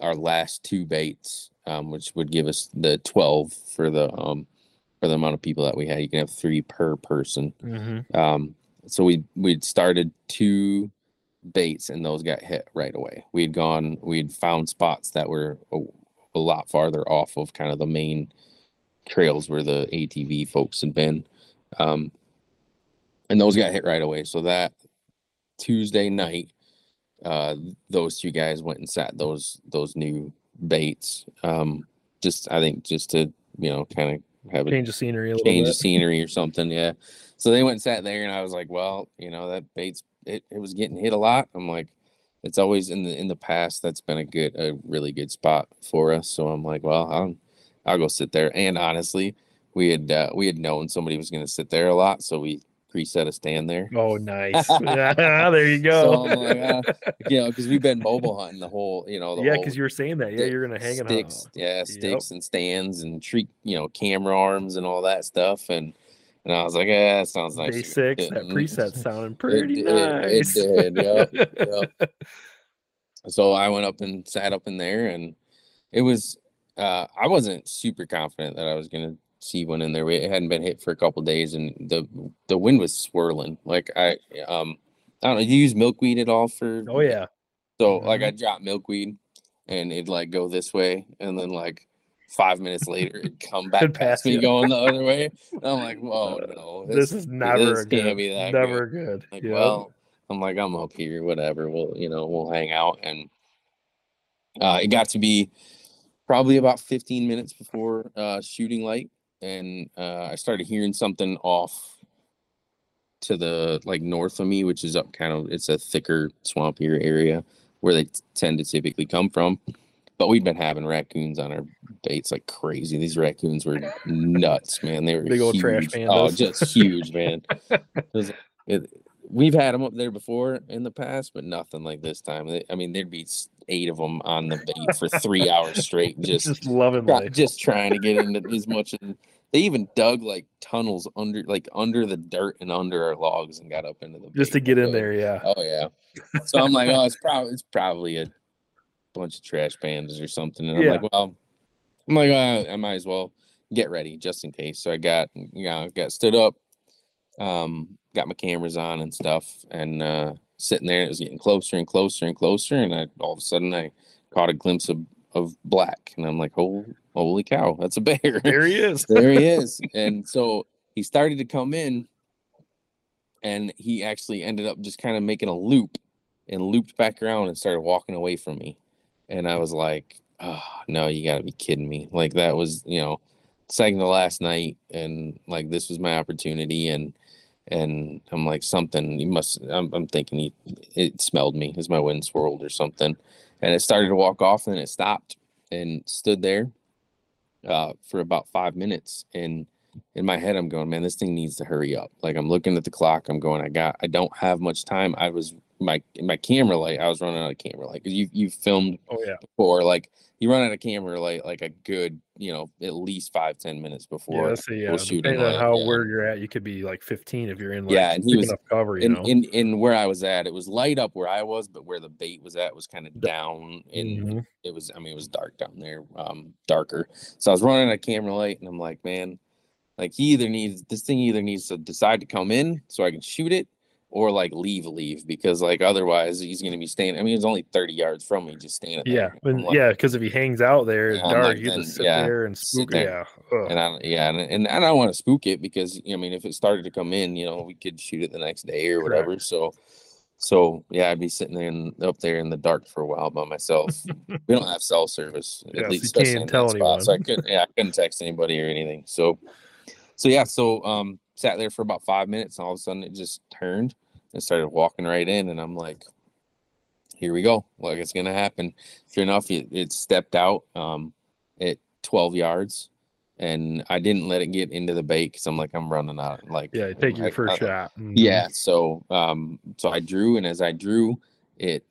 our last two baits, um, which would give us the twelve for the um for the amount of people that we had. You can have three per person. Mhm. Um, so we we'd started two baits and those got hit right away. We'd gone, we'd found spots that were a, a lot farther off of kind of the main trails where the ATV folks had been. Um, and those got hit right away. So that Tuesday night, uh, those two guys went and sat those those new baits. Um, just I think just to you know kind of have a Change of scenery a change bit. of scenery or something. Yeah. So they went and sat there, and I was like, well, you know, that bait's it, it was getting hit a lot. I'm like, it's always in the in the past that's been a good a really good spot for us. So I'm like, well, I'll I'll go sit there. And honestly, we had uh, we had known somebody was going to sit there a lot, so we preset a stand there. Oh, nice. there you go. So like, uh, you know, because we've been mobile hunting the whole, you know, the yeah, because you were saying that. Yeah, you're gonna hang it sticks, up. yeah, sticks and stands and tree, you know, camera arms and all that stuff. And and I was like, yeah, that sounds nice. Day six, that Mm, preset sounding pretty it, it- nice. It, did, yep, yep. So I went up and sat up in there, and it was. Uh, I wasn't super confident that I was gonna see one in there. It hadn't been hit for a couple days, and the the wind was swirling. Like I, um, I don't know. You use milkweed at all for? oh yeah. So like I dropped milkweed, and it'd like go this way, and then like five minutes later, it'd come back It'd past me you. going the other way. And I'm like, whoa, no, This, is never this good. be that never good. good. Like, well, I'm like, I'm up here, whatever. We'll, you know, we'll hang out. And uh, it got to be probably about 15 minutes before uh, shooting light. And uh, I started hearing something off to the like north of me, which is up kind of, it's a thicker, swampier area where they t- tend to typically come from. But we'd been having raccoons on our baits like crazy. These raccoons were nuts, man. They were Big old trash huge. Oh, just huge, man. It it, we've had them up there before in the past, but nothing like this time. They- I mean, there'd be eight of them on the bait for three hours straight, just just loving try- just trying to get into as much. Of, they even dug like tunnels under, like under the dirt and under our logs, and got up into the just to get in So- there. Yeah. Oh yeah. So I'm like, oh, it's probably it's probably a bunch of trash pandas or something. And I'm Yeah. like, well, I'm like, I might as well get ready just in case. So I got, you know, got stood up, um, got my cameras on and stuff, and uh, sitting there. It was getting closer and closer and closer, and I all of a sudden I caught a glimpse of of black, and I'm like, oh, holy cow, that's a bear There he is. there he is. And so he started to come in and he actually ended up just kind of making a loop and looped back around and started walking away from me. and I was like, oh no, you got to be kidding me! Like that was you know second to last night, and like this was my opportunity, and and I'm like something. He must. I'm, I'm thinking he it smelled me as my wind swirled or something, and it started to walk off, and it stopped and stood there uh, for about five minutes, and in my head i'm going man this thing needs to hurry up like i'm looking at the clock i'm going i got i don't have much time i was my my camera light i was running out of camera light because you you filmed Oh yeah. before like you run out of camera light like a good you know at least five ten minutes before. Yeah, was shooting depending on how yeah. where you're at, you could be like 15 if you're in like Yeah, and he was enough cover. You in, know. in in where i was at it was light up where i was but where the bait was at was kind of down and Mhm. it was i mean it was dark down there um darker so i was running a camera light and i'm like man like he either needs this thing either needs to decide to come in so i can shoot it or like leave leave because like otherwise he's going to be staying i mean it's only 30 yards from me just staying. Yeah, there. and I'm like- yeah, because if he hangs out there, Yeah, dark. like, you just sit yeah, there and spook. there. Yeah. Ugh. and I yeah, and, and I don't want to spook it because you know, I mean, if it started to come in, you know, we could shoot it the next day or Correct. whatever. So, so yeah, I'd be sitting there in, up there in the dark for a while by myself. we don't have cell service, Yeah, so at you least can't especially in tell spot. So I couldn't, yeah, I couldn't text anybody or anything. So, so yeah, so um, sat there for about five minutes, and all of a sudden it just turned and started walking right in, and I'm like, here we go, like it's gonna happen. Sure enough, it, it stepped out um, at 12 yards, and I didn't let it get into the bait because I'm like, I'm running out. Like, Yeah, take your first I- shot. Mhm. yeah. So um so I drew and as I drew, it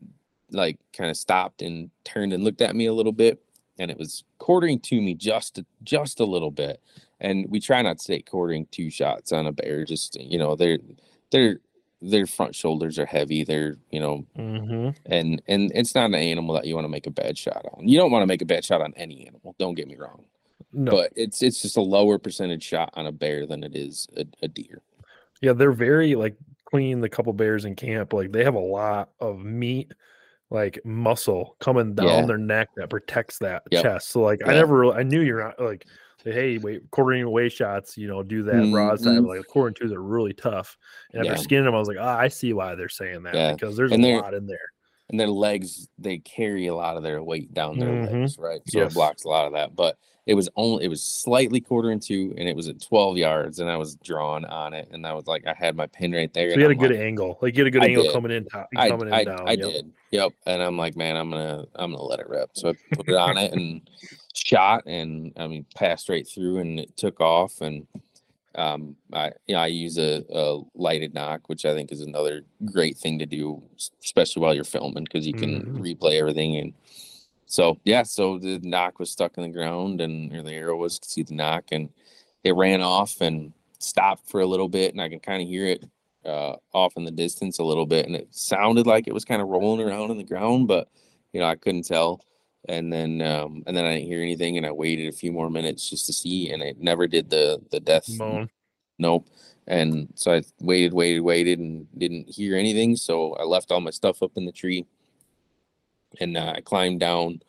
like kind of stopped and turned and looked at me a little bit and it was quartering to me just just a little bit. And we try not to take quartering two shots on a bear, just you know, they're they're their front shoulders are heavy. They're, you know, Mhm. and and it's not an animal that you want to make a bad shot on. You don't want to make a bad shot on any animal, don't get me wrong. No. But it's it's just a lower percentage shot on a bear than it is a, a deer. Yeah, they're very like clean. The couple bears in camp, like they have a lot of meat, like muscle coming down Yeah. their neck that protects that Yep. chest. So like I never, I knew you're not like, say, hey, wait, quartering away shots, you know, do that broadside. Mhm. But like quartering twos are really tough. And after Yeah. skinning them, I was like, ah, I see why they're saying that Yeah. because there's And a lot in there. and their legs they carry a lot of their weight down their Mhm. legs right so Yes. it blocks a lot of that but it was only it was slightly quarter and two and it was at 12 yards and i was drawn on it and i was like i had my pin right there So you had a I'm good like, angle. Like you had a good I angle did. coming in top, I, coming in I, down. I yep. did yep and i'm like man i'm gonna i'm gonna let it rip so i put it on it and shot and i mean passed right through and it took off and um i you know i use a, a lighted nock which i think is another great thing to do especially while you're filming because you can Mhm. replay everything and so yeah so the nock was stuck in the ground and or the arrow was could see the nock and it ran off and stopped for a little bit and i can kind of hear it uh off in the distance a little bit and it sounded like it was kind of rolling around in the ground but you know i couldn't tell and then um and then i didn't hear anything and i waited a few more minutes just to see and it never did the the death Moan. nope and so i waited waited waited and didn't hear anything so i left all my stuff up in the tree and uh, i climbed down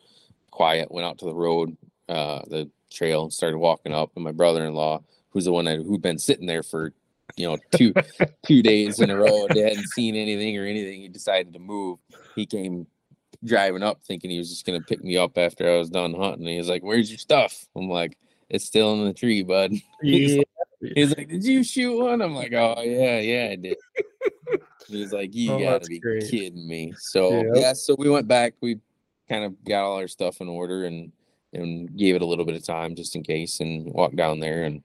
quiet went out to the road uh the trail and started walking up and my brother-in-law who's the one that who'd been sitting there for you know two two days in a row and hadn't seen anything or anything he decided to move he came driving up thinking he was just gonna pick me up after I was done hunting. He was like, Where's your stuff? I'm like, It's still in the tree, bud. He's Yeah. He's like, Did you shoot one? I'm like, Oh yeah, yeah, I did. He's like, You Oh, gotta be great. kidding me. So Yep. yeah, so we went back, we kind of got all our stuff in order and and gave it a little bit of time just in case and walked down there and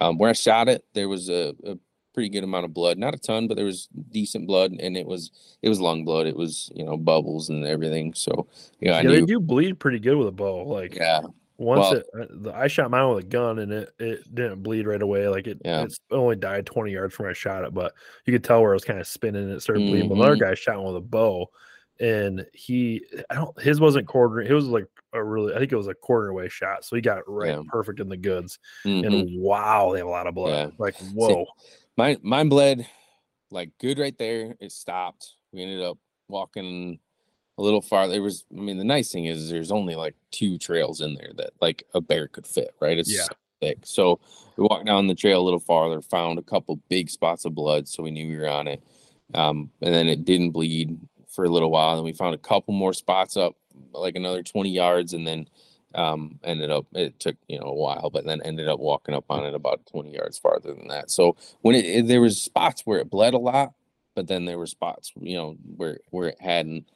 um, where I shot it, there was a, a pretty good amount of blood, not a ton, but there was decent blood, and it was it was lung blood. It was you know bubbles and everything. So yeah, I Yeah, they do bleed pretty good with a bow. Like Yeah, once well- it, uh, I shot mine with a gun and it it didn't bleed right away. Like it, Yeah. it's only died twenty yards from where I shot it, but you could tell where it was kind of spinning and it started bleeding. But another Mhm. guy shot one with a bow, and he I don't his wasn't quarter. It was like a really I think it was a quarter away shot, so he got right Yeah. perfect in the goods. mhm. And wow, they have a lot of blood. Yeah. Like whoa, mine mine bled like good right there. It stopped. We ended up walking a little farther. There was, I mean, the nice thing is there's only like two trails in there that like a bear could fit, right? It's Yeah. so thick. So we walked down the trail a little farther, found a couple big spots of blood, so we knew we were on it. Um, and then it didn't bleed for a little while. And we found a couple more spots up like another 20 yards and then um ended up it took you know a while but then ended up walking up on it about 20 yards farther than that so when it, it- there was spots where it bled a lot but then there were spots you know where where it hadn't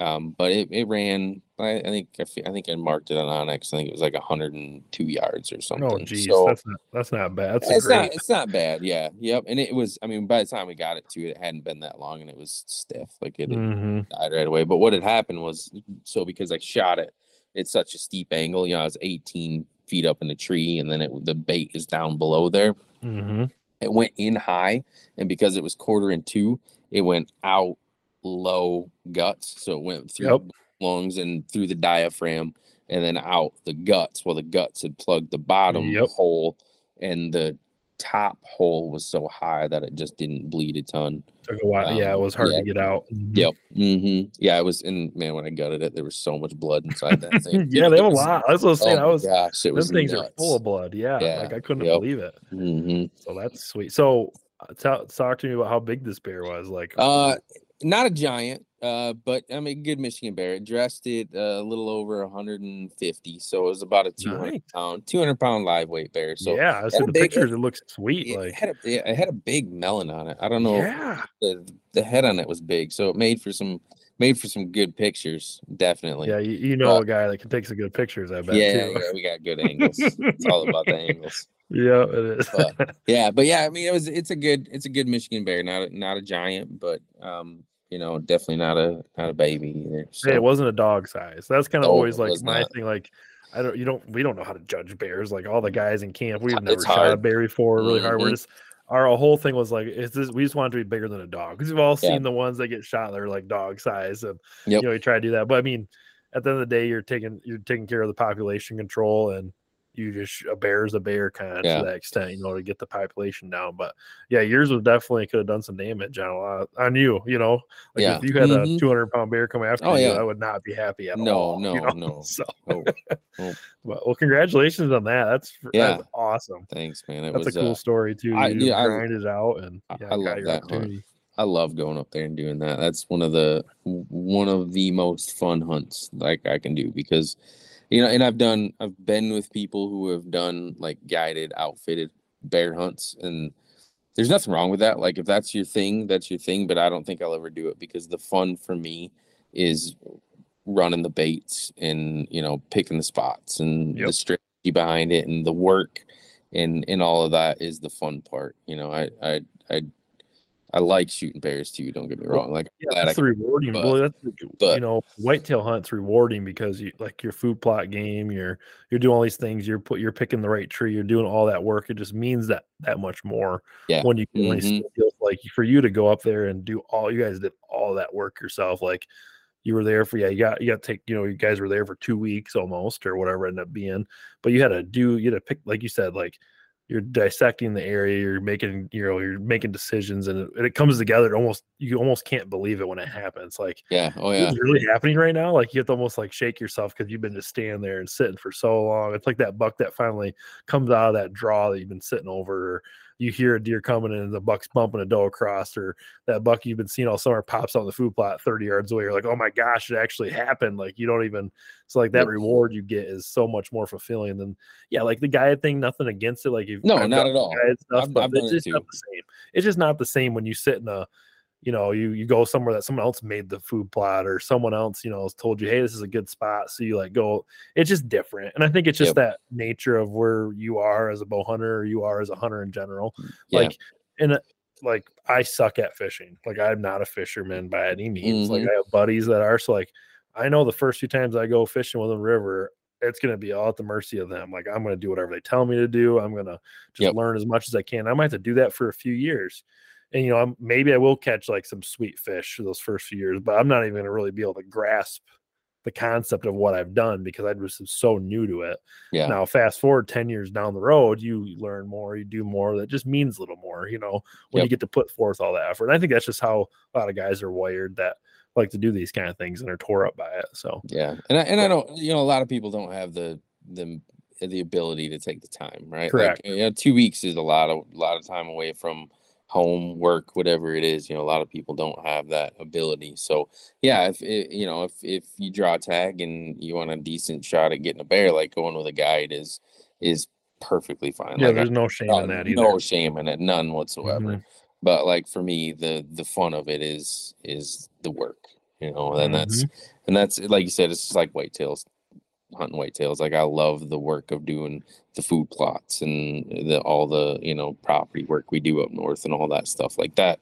um but it, it ran I, I think I, I think I marked it on onX I think it was like 102 yards or something Oh, geez, so that's not that's not bad. That's it's great. not it's not bad yeah yep and it was I mean by the time we got it to it, it hadn't been that long and it was stiff like it had Mhm. died right away. But what had happened was so because I shot it, it's such a steep angle. You know, I was 18 feet up in the tree, and then it, the bait is down below there. Mhm. It went in high, and because it was quarter and two, it went out low guts. So it went through Yep. the lungs and through the diaphragm, and then out the guts. Well, the guts had plugged the bottom Yep. hole, and the top hole was so high that it just didn't bleed a ton. Took a while. yeah, it Um, was hard yeah. to get out. Mhm. Yep. hmm Yeah, it was. And man, when I gutted it, there was so much blood inside that thing. yeah, It they have a lot. That's what I was saying. Oh I was. gosh, it was things are full of blood. Yeah, Yeah, like I couldn't yep. believe it. hmm So that's sweet. So uh, tell talk to me about how big this bear was. Like, Uh, not a giant, uh, but I mean, good Michigan bear. It dressed it uh, a little over 150, so it was about a 200 Nice. pound, 200 pound live weight bear. So yeah, I see the big- pictures. It looks sweet. it Like, had a yeah, it had a big melon on it. I don't know. yeah, The, the head on it was big, so it made for some made for some good pictures. Definitely. yeah. You, you know a guy that can take some good pictures. I bet. yeah, too. yeah, we got good angles. it's all about the angles. yeah, it is. But- Yeah, but yeah, I mean, it was it's a good it's a good Michigan bear, not a, not a giant, but um, you know, definitely not a not a baby either. So, Hey, it wasn't a dog size. That's kind of No, always like my not. thing. Like, I don't, you don't, we don't know how to judge bears. Like all the guys in camp, we've It's never shot a bear before. Really hard. We're Mhm. just our whole thing was like, is this? We just want it to be bigger than a dog because we've all Yeah. seen the ones that get shot. They're like dog size, and Yep. you know you try to do that. But I mean, at the end of the day, you're taking you're taking care of the population control and. You just a bear is a bear kind of Yeah. to that extent, you know, to get the population down. But yeah, yours was definitely could have done some damage on a lot on you, you know. Like Yeah. if you had Mhm. a 200 pound bear come after Oh, you, yeah. I would not be happy at No, all. no, you know? no. So, oh, but, well, congratulations on that. That's Yeah. that's awesome. thanks, man. It That's was a cool uh, story too. I- you yeah, I- grinded it out and I- yeah, I got love that hunt. I love going up there and doing that. That's one of the one of the most fun hunts like I can do because you know, and I've done I've been with people who have done like guided outfitted bear hunts and there's nothing wrong with that. Like if that's your thing, that's your thing, but I don't think I'll ever do it because the fun for me is running the baits and you know picking the spots and Yep. the strategy behind it and the work and and all of that is the fun part. You know, I I I I like shooting bears too. Don't get me wrong. Like Yeah, I that's rewarding. but- well, that's the- you but- know, whitetail hunt's rewarding because you like your food plot game. You're you're doing all these things. You're put you're picking the right tree. You're doing all that work. It just means that that much more. Yeah. When you can really Mhm. feel like for you to go up there and do all you guys did all that work yourself. Like you were there for yeah. You got you got to take you know you guys were there for two weeks almost or whatever ended up being. But you had to do you had to pick like you said like you're dissecting the area you're making you know you're making decisions and it, and it comes together almost you almost can't believe it when it mm-hmm. happens like yeah. Oh yeah. this really happening right now like you have to almost like shake yourself because you've been just standing there and sitting for so long it's like that buck that finally comes out of that draw that you've been sitting over or you hear a deer coming and the buck's bumping a doe across or that buck you've been seeing all summer pops on the food plot 30 yards away you're like oh my gosh it actually happened like you don't even so like that reward you get is so much more fulfilling than yeah like the guide thing nothing against it like if No, not at all. stuff, I've- but I've it's it just not the same. It's just not the same when you sit in a, you know, you you go somewhere that someone else made the food plot or someone else, you know, has told you, hey, this is a good spot. So you like go. It's just different, and I think it's just Yep. that nature of where you are as a bow hunter, or you are as a hunter in general. Yeah. Like, in a, like I suck at fishing. Like I'm not a fisherman by any means. Like Mhm. I have buddies that are. So like I know the first few times I go fishing with a river, it's gonna be all at the mercy of them. Like I'm gonna do whatever they tell me to do. I'm gonna just Yep. learn as much as I can. I might have to do that for a few years. And you know, I'm, maybe I will catch like some sweet fish for those first few years, but I'm not even gonna really be able to grasp the concept of what I've done because I was so new to it. Yeah. Now, fast forward 10 years down the road, you learn more, you do more. That just means a little more, you know, when you get to put forth all that effort. And I think that's just how a lot of guys are wired that like to do these kind of things and are tore up by it. So, Yeah. And I, and I don't. You know, a lot of people don't have the the the ability to take the time. Right. Correct. Like, you know, two weeks is a lot of a lot of time away from home work whatever it is you know a lot of people don't have that ability so yeah if it, you know if if you draw a tag and you want a decent shot at getting a bear like going with a guide is is perfectly fine Yeah, like, there's no shame in that either. no shame in it none whatsoever Mhm. but like for me the the fun of it is is the work you know and that's Mm-hmm. and that's like you said it's just like whitetails hunting whitetails like i love the work of doing the food plots and the all the you know property work we do up north and all that stuff like that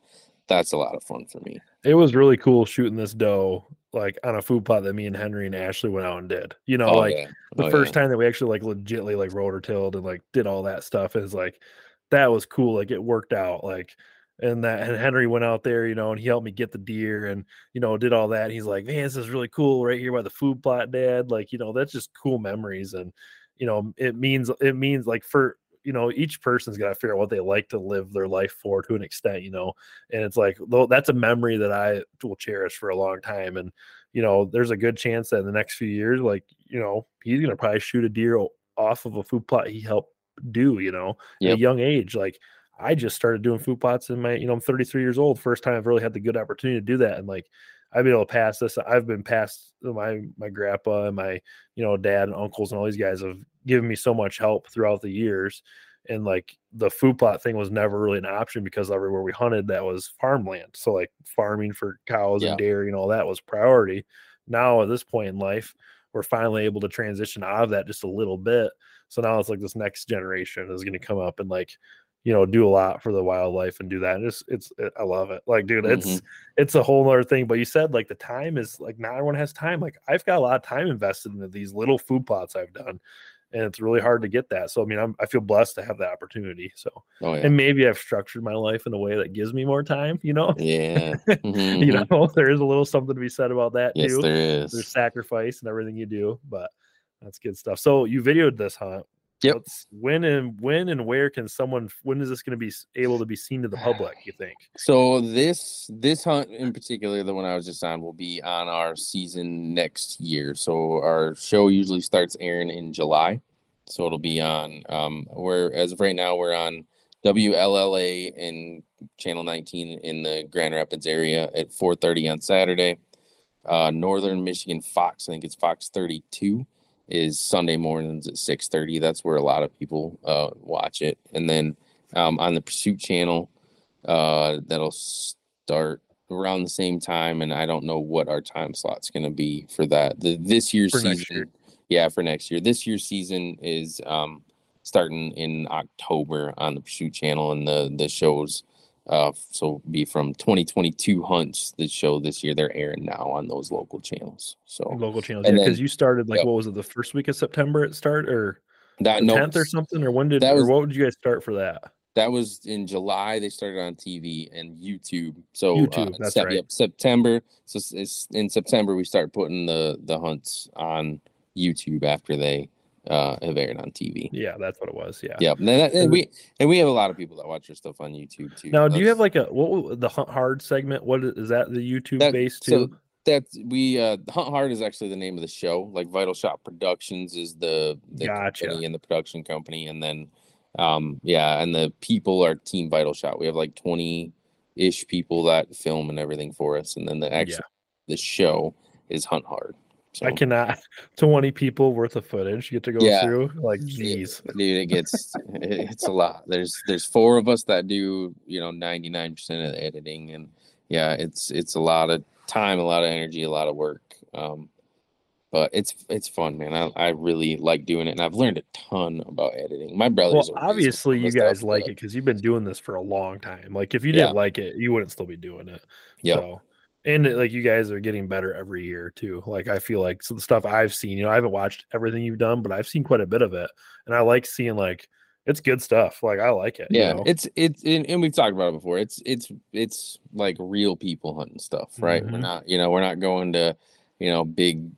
that's a lot of fun for me It was really cool shooting this doe like on a food plot that me and Henry and Ashley went out and did. You know, oh like yeah the Oh, first yeah. time that we actually like legitly like rotor tilled and like did all that stuff is like that was cool. Like it worked out. Like and that and Henry went out there, you know, and he helped me get the deer and you know did all that. And he's like, man, this is really cool right here by the food plot, Dad. Like you know, that's just cool memories and you know it means it means like for you know each person's got to figure out what they like to live their life for to an extent you know and it's like though that's a memory that i will cherish for a long time and you know there's a good chance that in the next few years like you know he's gonna probably shoot a deer off of a food plot he helped do you know at a young age like i just started doing food plots in my you know i'm 33 years old first time i've really had the good opportunity to do that and like i've been able to pass this i've been past my my grandpa and my you know dad and uncles and all these guys have given me so much help throughout the years and like the food plot thing was never really an option because everywhere we hunted that was farmland so like farming for cows Yeah. and dairy and all that was priority now at this point in life we're finally able to transition out of that just a little bit so now it's like this next generation is going to come up and like you know do a lot for the wildlife and do that and it's it's it, i love it. Like dude it's Mhm. it's a whole other thing but you said like the time is like not everyone has time like i've got a lot of time invested into these little food plots i've done and it's really hard to get that so i mean I'm, i feel blessed to have that opportunity so oh yeah. and maybe i've structured my life in a way that gives me more time you know? Yeah. You Mhm. know there is a little something to be said about that yes too. there is. there's sacrifice and everything you do but that's good stuff. So you videoed this hunt Yep. When and when and where can someone when is this going to be able to be seen to the public you think So this this hunt in particular, the one I was just on, will be on our season next year. So our show usually starts airing in July. So it'll be on um we're as of right now we're on WLLA and channel 19 in the Grand Rapids area at 4:30 on Saturday. Uh Northern Michigan Fox, I think it's Fox 32 is Sunday mornings at 6:30. That's where a lot of people uh watch it. And then um on the Pursuit channel uh that'll start around the same time and i don't know what our time slot's going to be for that the this year's For season year. yeah for next year this year's season is um starting in october on the pursuit channel and the the shows uh so be from 2022 hunts that show this year they're airing now on those local channels so local channels And yeah because you started like yep. what was it the first week of september it start or that no 10th or something or when did that or was- what would you guys start for that That was in July. They started on TV and YouTube. So YouTube, uh, that's Sep- right. yep, September. So it's, it's in September we start putting the the hunts on YouTube after they uh, have aired on TV. yeah that's what it was yeah Yep. And, that- and we and we have a lot of people that watch your stuff on YouTube too. now do you have like a what the hunt hard segment what is, is that the youtube That- base so too that we uh Hunt Hard is actually the name of the show. Like Vital Shot Productions is the, the Gotcha. company and the production company, and then um yeah, and the people are Team Vital Shot. We have like twenty ish people that film and everything for us, and then the actual the show is Hunt Hard. So i cannot 20 people worth of footage you get to go Yeah. through like geez dude, it gets it- it's a lot. There's there's four of us that do you know ninety nine percent of the editing, and yeah, it's it's a lot of time, a lot of energy, a lot of work. Um, but it's it's fun, man. I, I really like doing it, and I've learned a ton about editing. My well brothers, amazing obviously you stuff, guys like but- it because you've been doing this for a long time like if you didn't like it you wouldn't still be doing it Yep. so and like you guys are getting better every year too like i feel like so the stuff i've seen you know i haven't watched everything you've done but i've seen quite a bit of it and i like seeing like it's good stuff like i like it you Yeah, know? it's it's and, and we've talked about it before. It's it's it's like real people hunting stuff, right? We're Mhm. not, you know, we're not going to, you know, big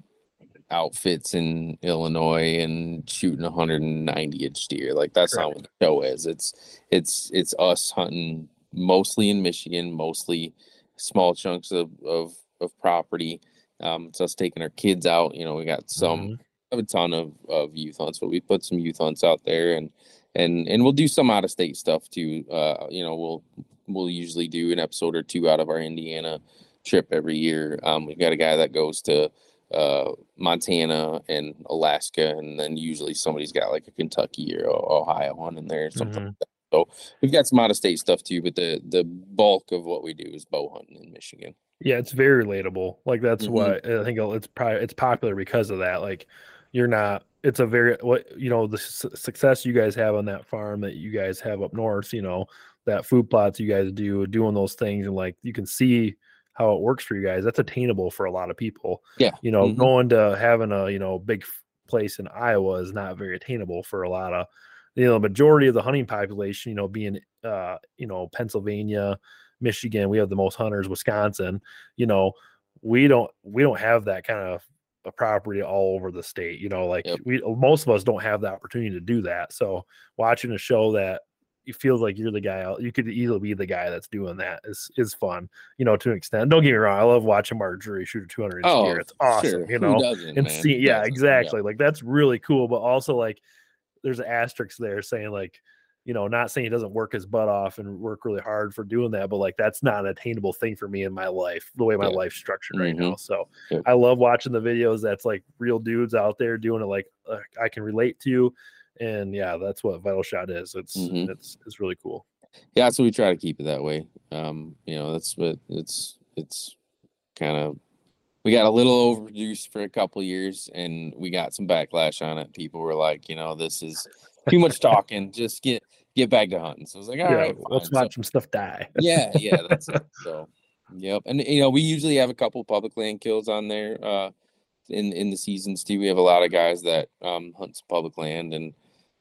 outfits in Illinois and shooting 190 inch deer. Like that's not what the show is. It's it's it's us hunting mostly in Michigan, mostly small chunks of of, of property. Um, it's us taking our kids out. You know, we got some Mhm. have a ton of, of youth hunts, but we put some youth hunts out there and and and we'll do some out of state stuff too. Uh, you know, we'll we'll usually do an episode or two out of our Indiana trip every year. Um, we've got a guy that goes to uh, Montana and Alaska, and then usually somebody's got like a Kentucky or Ohio one in there, or something. Mhm. Like that. So we've got some out of state stuff too, but the the bulk of what we do is bow hunting in Michigan. Yeah, it's very relatable. Like that's Mhm. what I think it's probably it's popular because of that. Like you're not. It's a very what you know the su- success you guys have on that farm that you guys have up north. You know that food plots you guys do doing those things and like you can see how it works for you guys. That's attainable for a lot of people. Yeah. You know, Mhm. going to having a you know big place in Iowa is not very attainable for a lot of you know the majority of the hunting population. You know, being uh you know Pennsylvania, Michigan, we have the most hunters. Wisconsin, you know, we don't we don't have that kind of a property all over the state. You know, like Yep. we most of us don't have the opportunity to do that. So watching a show that it feels like you're the guy you could easily be the guy that's doing that is is fun, you know, to an extent. Don't get me wrong, I love watching Mark Drury shoot a 200 inch Oh, deer. It's awesome, sure. you know. And see, yeah, exactly. Like that's really cool, but also like there's an asterisk there saying like you know, not saying he doesn't work his butt off and work really hard for doing that, but like that's not an attainable thing for me in my life, the way my Yeah. life's structured right Mhm. now. So Yep. I love watching the videos that's like real dudes out there doing it like uh, I can relate to. And yeah, that's what Vital Shot is. It's Mhm. it's it's really cool. yeah so we try to keep it that way um you know that's what it's it's kind of we got a little overproduced for a couple years and we got some backlash on it. People were like you know this is too much talking. Just get get back to hunting. So i was like all yeah, right, let's fine." So- watch some stuff die. yeah yeah that's it. So yep. And you know we usually have a couple public land kills on there uh in in the seasons too. We have a lot of guys that um hunt some public land and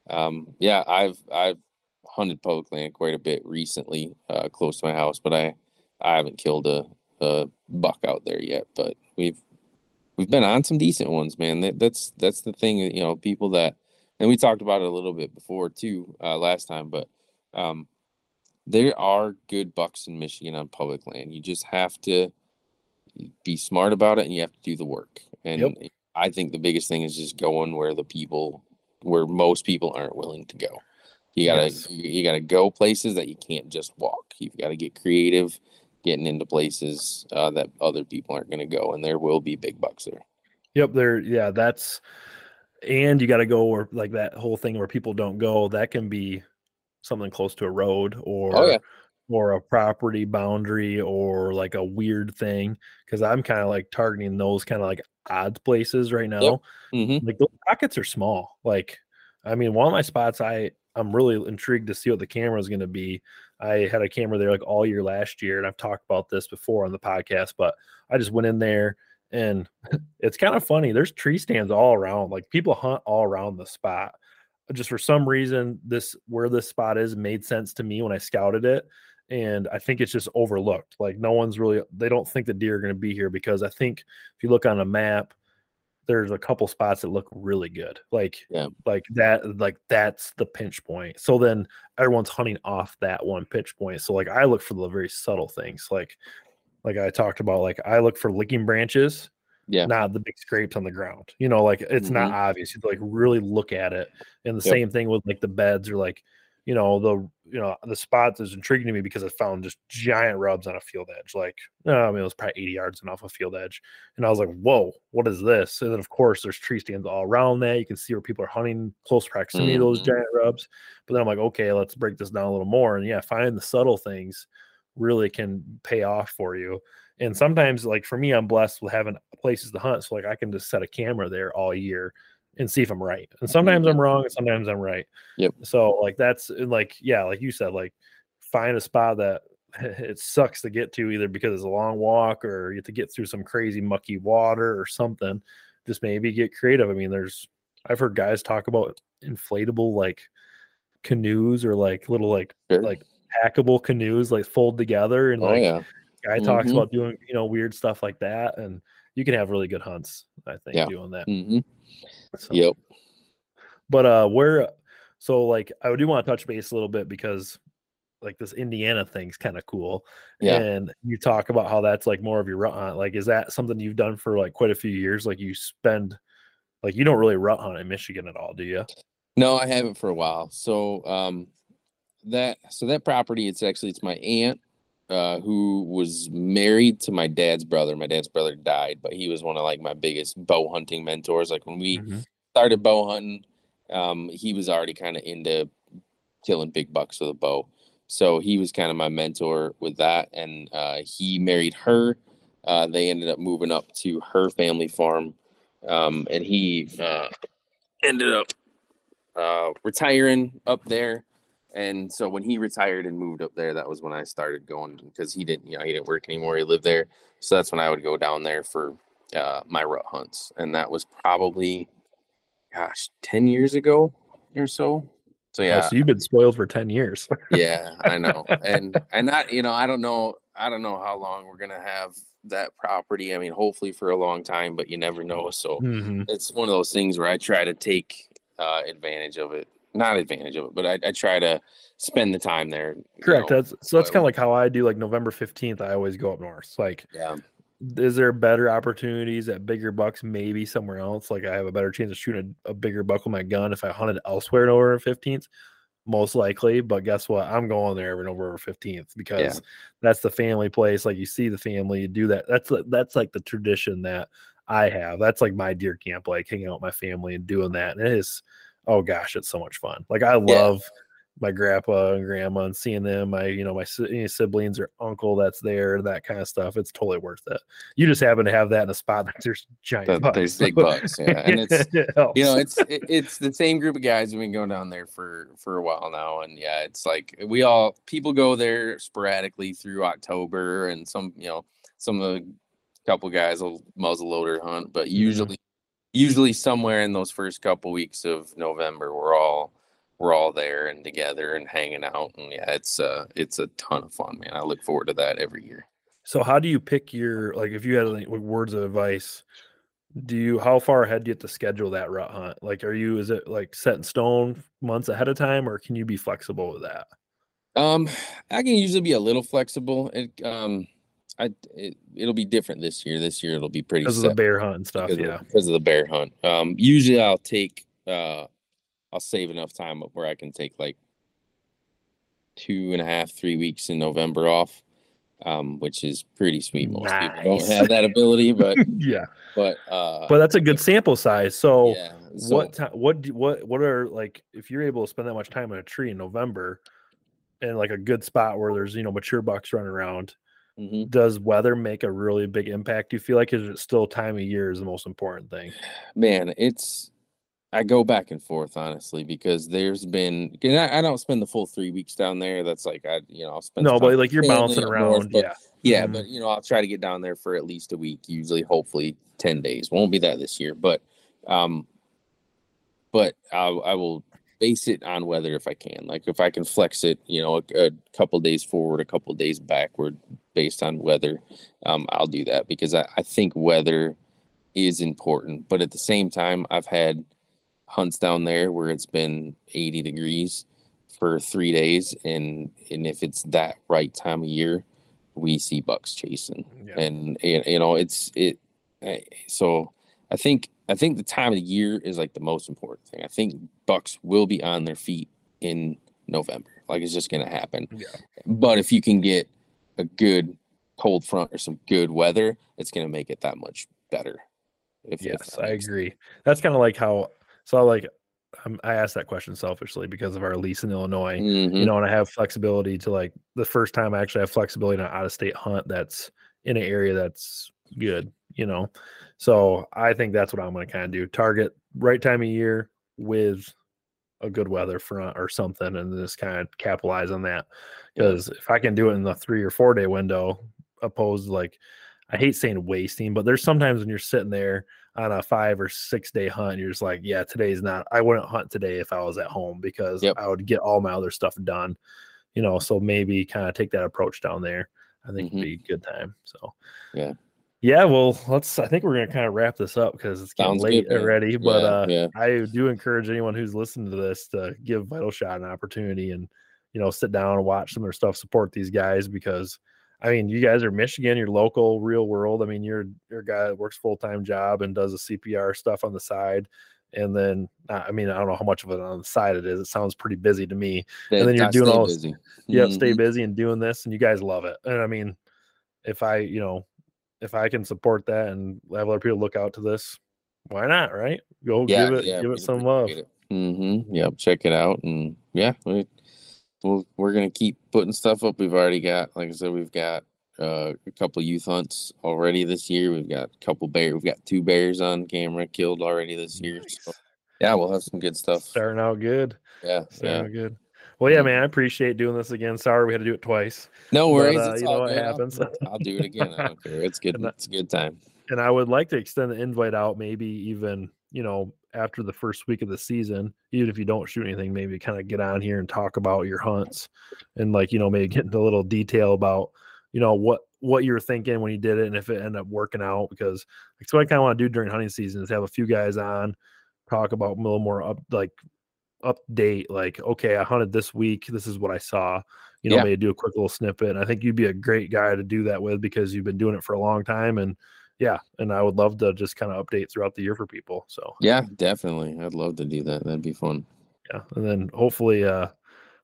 um yeah i've i've hunted public land quite a bit recently uh close to my house but i i haven't killed a, a buck out there yet but we've we've been on some decent ones man that, that's that's the thing you know people that and we talked about it a little bit before too uh last time but um there are good bucks in Michigan on public land. You just have to be smart about it and you have to do the work. And Yep. I think the biggest thing is just going where the people where most people aren't willing to go. You gotta Yes. you, you gotta go places that you can't just walk. You've got to get creative, getting into places uh, that other people aren't gonna go, and there will be big bucks there. Yep, there. Yeah, that's and you got to go where like that whole thing where people don't go. That can be something close to a road or Oh, yeah. or a property boundary or like a weird thing. Because I'm kind of like targeting those kind of like odd places right now. Mm-hmm. Like those pockets are small. Like, I mean, one of my spots, I I'm really intrigued to see what the camera is going to be. I had a camera there like all year last year, and I've talked about this before on the podcast. But I just went in there, and it's kind of funny. There's tree stands all around. Like people hunt all around the spot. Just for some reason, this where this spot is made sense to me when I scouted it. And I think it's just overlooked. Like no one's really they don't think the deer are going to be here because I think if you look on a map, there's a couple spots that look really good. Like Yeah. like that like that's the pinch point. So then everyone's hunting off that one pinch point. So like I look for the very subtle things. Like like I talked about, like I look for licking branches, Yeah. not the big scrapes on the ground. You know, like it's not mm-hmm. obvious. You like really look at it. And the Yep. same thing with like the beds or like, you know, the you know, the spot is intriguing to me because I found just giant rubs on a field edge. Like, no, I mean it was probably 80 yards and off a field edge. And I was like, whoa, what is this? And then of course there's tree stands all around that. You can see where people are hunting close proximity to those Mhm. giant rubs. But then I'm like, okay, let's break this down a little more. And yeah, finding the subtle things really can pay off for you. And sometimes, like for me, I'm blessed with having places to hunt. So like I can just set a camera there all year and see if I'm right. And sometimes I'm wrong, and sometimes I'm right. Yep. So like that's like yeah, like you said, like find a spot that it sucks to get to either because it's a long walk or you have to get through some crazy mucky water or something. Just maybe get creative. I mean, there's I've heard guys talk about inflatable like canoes or like little like Sure. like packable canoes like fold together and oh like yeah. guy talks Mhm. about doing you know weird stuff like that and you can have really good hunts i think Yeah. doing that Mm-hmm. So- Yep. but uh where so like i do want to touch base a little bit because like this indiana thing's kind of cool Yeah. and you talk about how that's like more of your rut hunt like is that something you've done for like quite a few years like you spend like you don't really rut hunt in michigan at all do you No, I haven't for a while. So um that so that property it's actually it's my aunt uh, who was married to my dad's brother. My dad's brother died, but he was one of like my biggest bow hunting mentors. Like when we Mhm. started bow hunting, um, he was already kind of into killing big bucks with a bow. So he was kind of my mentor with that, and uh, he married her. Uh, they ended up moving up to her family farm, um, and he uh, ended up uh, retiring up there. And so when he retired and moved up there, that was when I started going because he didn't, you know, he didn't work anymore. He lived there, so that's when I would go down there for uh, my rut hunts, and that was probably, gosh, ten years ago or so. So Oh, yeah, so you've been spoiled for ten years. yeah, I know, and and that you know, I don't know, I don't know how long we're gonna have that property. I mean, hopefully for a long time, but you never know. So Mhm. it's one of those things where I try to take uh, advantage of it. Not advantage of it, but I, I try to spend the time there. Correct. know. That's so that's kind of like how I do. Like November fifteenth, I always go up north. Like, Yeah. is there better opportunities at bigger bucks? Maybe somewhere else. Like I have a better chance of shooting a, a bigger buck with my gun if I hunted elsewhere November fifteenth. Most likely, but guess what? I'm going there every November fifteenth because that's the family place. Like you see the family, you do that. That's that's like the tradition that I have. That's like my deer camp, like hanging out with my family and doing that. And it is, oh gosh, it's so much fun. Like I love my grandpa and grandma and seeing them. My, you know, my siblings or uncle that's there, that kind of stuff. It's totally worth it. You just happen to have that in a spot that there's giant That- bucks. there's big bucks, yeah, and it's- it you know it's it, it's the same group of guys who've been going down there for for a while now and yeah it's like we all people go there sporadically through october and some you know some of the couple guys will muzzle loader hunt but mm-hmm. usually usually somewhere in those first couple weeks of november we're all we're all there and together and hanging out and yeah it's uh it's a ton of fun man i look forward to that every year So how do you pick your like if you had any like, words of advice? Do you how far ahead do you have to schedule that rut hunt? Like, are you is it like set in stone months ahead of time, or can you be flexible with that? Um, I can usually be a little flexible. It um, I it, it'll be different this year. This year it'll be pretty Because of the bear hunt and stuff. because, Yeah. of, because of the bear hunt. Um, usually I'll take uh, I'll save enough time up where I can take like two and a half, three weeks in November off, um, which is pretty sweet. Most people don't have that ability, but yeah. but uh, But that's a good sample size. So yeah. So, what time what do, what what are like if you're able to spend that much time on a tree in November and like a good spot where there's you know mature bucks running around, mhm. does weather make a really big impact? Do you feel like is it still time of year is the most important thing? man it's i go back and forth honestly because there's been I, I don't spend the full three weeks down there that's like i you know i'll spend No, but like you're bouncing up north, around. but- yeah. yeah Mhm. but you know i'll try to get down there for at least a week usually hopefully 10 days won't be that this year but um but i, I will base it on weather if i can. Like if i can flex it you know a, a couple days forward a couple days backward based on weather um i'll do that because I, I think weather is important. But at the same time i've had hunts down there where it's been 80 degrees for three days and and if it's that right time of year we see bucks chasing. Yeah. and y- you know it's it so i think i think the time of the year is like the most important thing i think bucks will be on their feet in november like it's just gonna happen Yeah. but if you can get a good cold front or some good weather it's gonna make it that much better if, if Yes, that I agree. That's kind of like how so like um, I asked that question selfishly because of our lease in Illinois. Mhm. You know, and I have flexibility to like the first time I actually have flexibility on an out of state hunt that's in an area that's good. You know, so I think that's what I'm going to kind of do. Target right time of year with a good weather front or something, and just kind of capitalize on that. Yeah. Because if I can do it in the three or four day window, opposed to like I hate saying wasting, but there's sometimes when you're sitting there on a five or six day hunt, you're just like, yeah, today's not. I wouldn't hunt today if I was at home because Yep. I would get all my other stuff done. You know, so maybe kind of take that approach down there. I think Mhm. it'd be a good time. So Yeah. Yeah. Well, let's. I think we're gonna kind of wrap this up because it's getting Sounds late good, already. But Yeah, uh, yeah. I do encourage anyone who's listening to this to give Vital Shot an opportunity and you know sit down and watch some of their stuff, support these guys because I mean you guys are Michigan, you're local, real world. I mean you're you're a guy that works full time job and does the CPR stuff on the side. and then I mean I don't know how much of it on the side it is. It sounds pretty busy to me. And then you're doing all- busy. Yeah, stay busy and doing this, and you guys love it. And I mean, if I you know if I can support that and have other people look out to this, why not? Right? Go Yeah, give it yeah, give it some love. it. Mm-hmm. Yep, check it out, and yeah, we, we'll, we're gonna keep putting stuff up. We've already got, like I said, we've got uh, a couple youth hunts already this year. We've got a couple bear. We've got two bears on camera killed already this year. So yeah, we'll have some good stuff. Starting out good. Yeah, Starting yeah. out good. Well, yeah, man, I appreciate doing this again. Sorry we had to do it twice. No But, worries. uh, it's you know what happens. I'll, do it again. I don't care. It's good. And It's a good time. and I would like to extend the invite out, maybe even you know after the first week of the season, even if you don't shoot anything, maybe kind of get on here and talk about your hunts, and like you know maybe get into a little detail about you know what what you were thinking when you did it, and if it ended up working out. Because that's what I kind of want to do during hunting season is have a few guys on, talk about a little more up like update, like okay, I hunted this week, this is what I saw. You know, Yeah. maybe do a quick little snippet. And I think you'd be a great guy to do that with because you've been doing it for a long time and yeah, and I would love to just kind of update throughout the year for people. So Yeah, definitely. I'd love to do that. That'd be fun. yeah, and then hopefully, uh,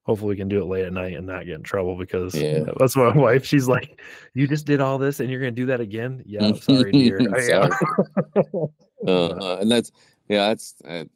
hopefully we can do it late at night and not get in trouble because Yeah. that's my wife. She's like, "You just did all this and you're gonna do that again?" Yeah, sorry, dear. I am. uh, and that's yeah that's I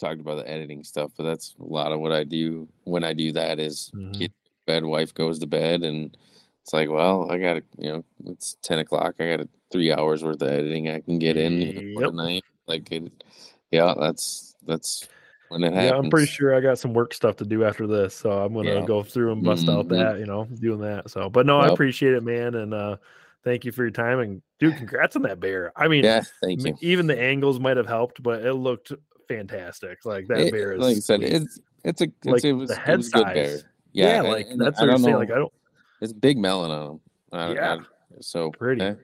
talked about the editing stuff but that's a lot of what i do when i do that is Mhm. get bed wife goes to bed and it's like well i gotta you know it's 10 o'clock i got a three hours worth of editing i can get in Yep. the night like it, yeah that's that's when it yeah, happens I'm pretty sure I got some work stuff to do after this, so I'm gonna Yeah. go through and bust out Mhm. that, you know, doing that. So, but no, I appreciate it, man, and uh, thank you for your time. And dude, congrats on that bear. I mean, yeah thank you even the angles might have helped, but it looked fantastic. Like that It- bear is like i said it's it's a it's, Like it was, the head was a good bear size. yeah, yeah, like and that's what don't saying. Like I don't it's big melon on them Yeah. I, so pretty. eh,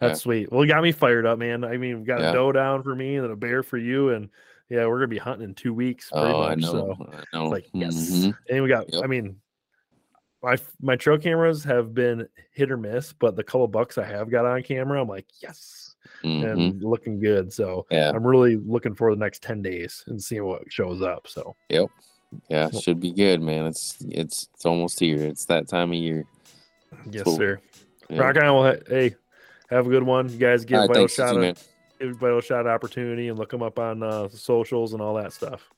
That's Yeah. sweet. Well, got me fired up, man. I mean, we've got Yeah. a doe down for me and then a bear for you, and yeah, we're gonna be hunting in two weeks. Pretty oh i know So i know like yes, Mhm. and we got. Yep. I mean, my my trail cameras have been hit or miss, but the couple bucks I have got on camera, I'm like yes, Mhm. and looking good. So Yeah, I'm really looking for the next ten days and seeing what shows up. So yep. yeah, Well- should be good, man. It's it's it's almost here. It's that time of year. yes, Cool. sir. Yeah. Rock on. Well, hey, have a good one. You guys give All right, Vital thanks, you Shot too, a man. give Vital Shot opportunity and look them up on uh, socials and all that stuff.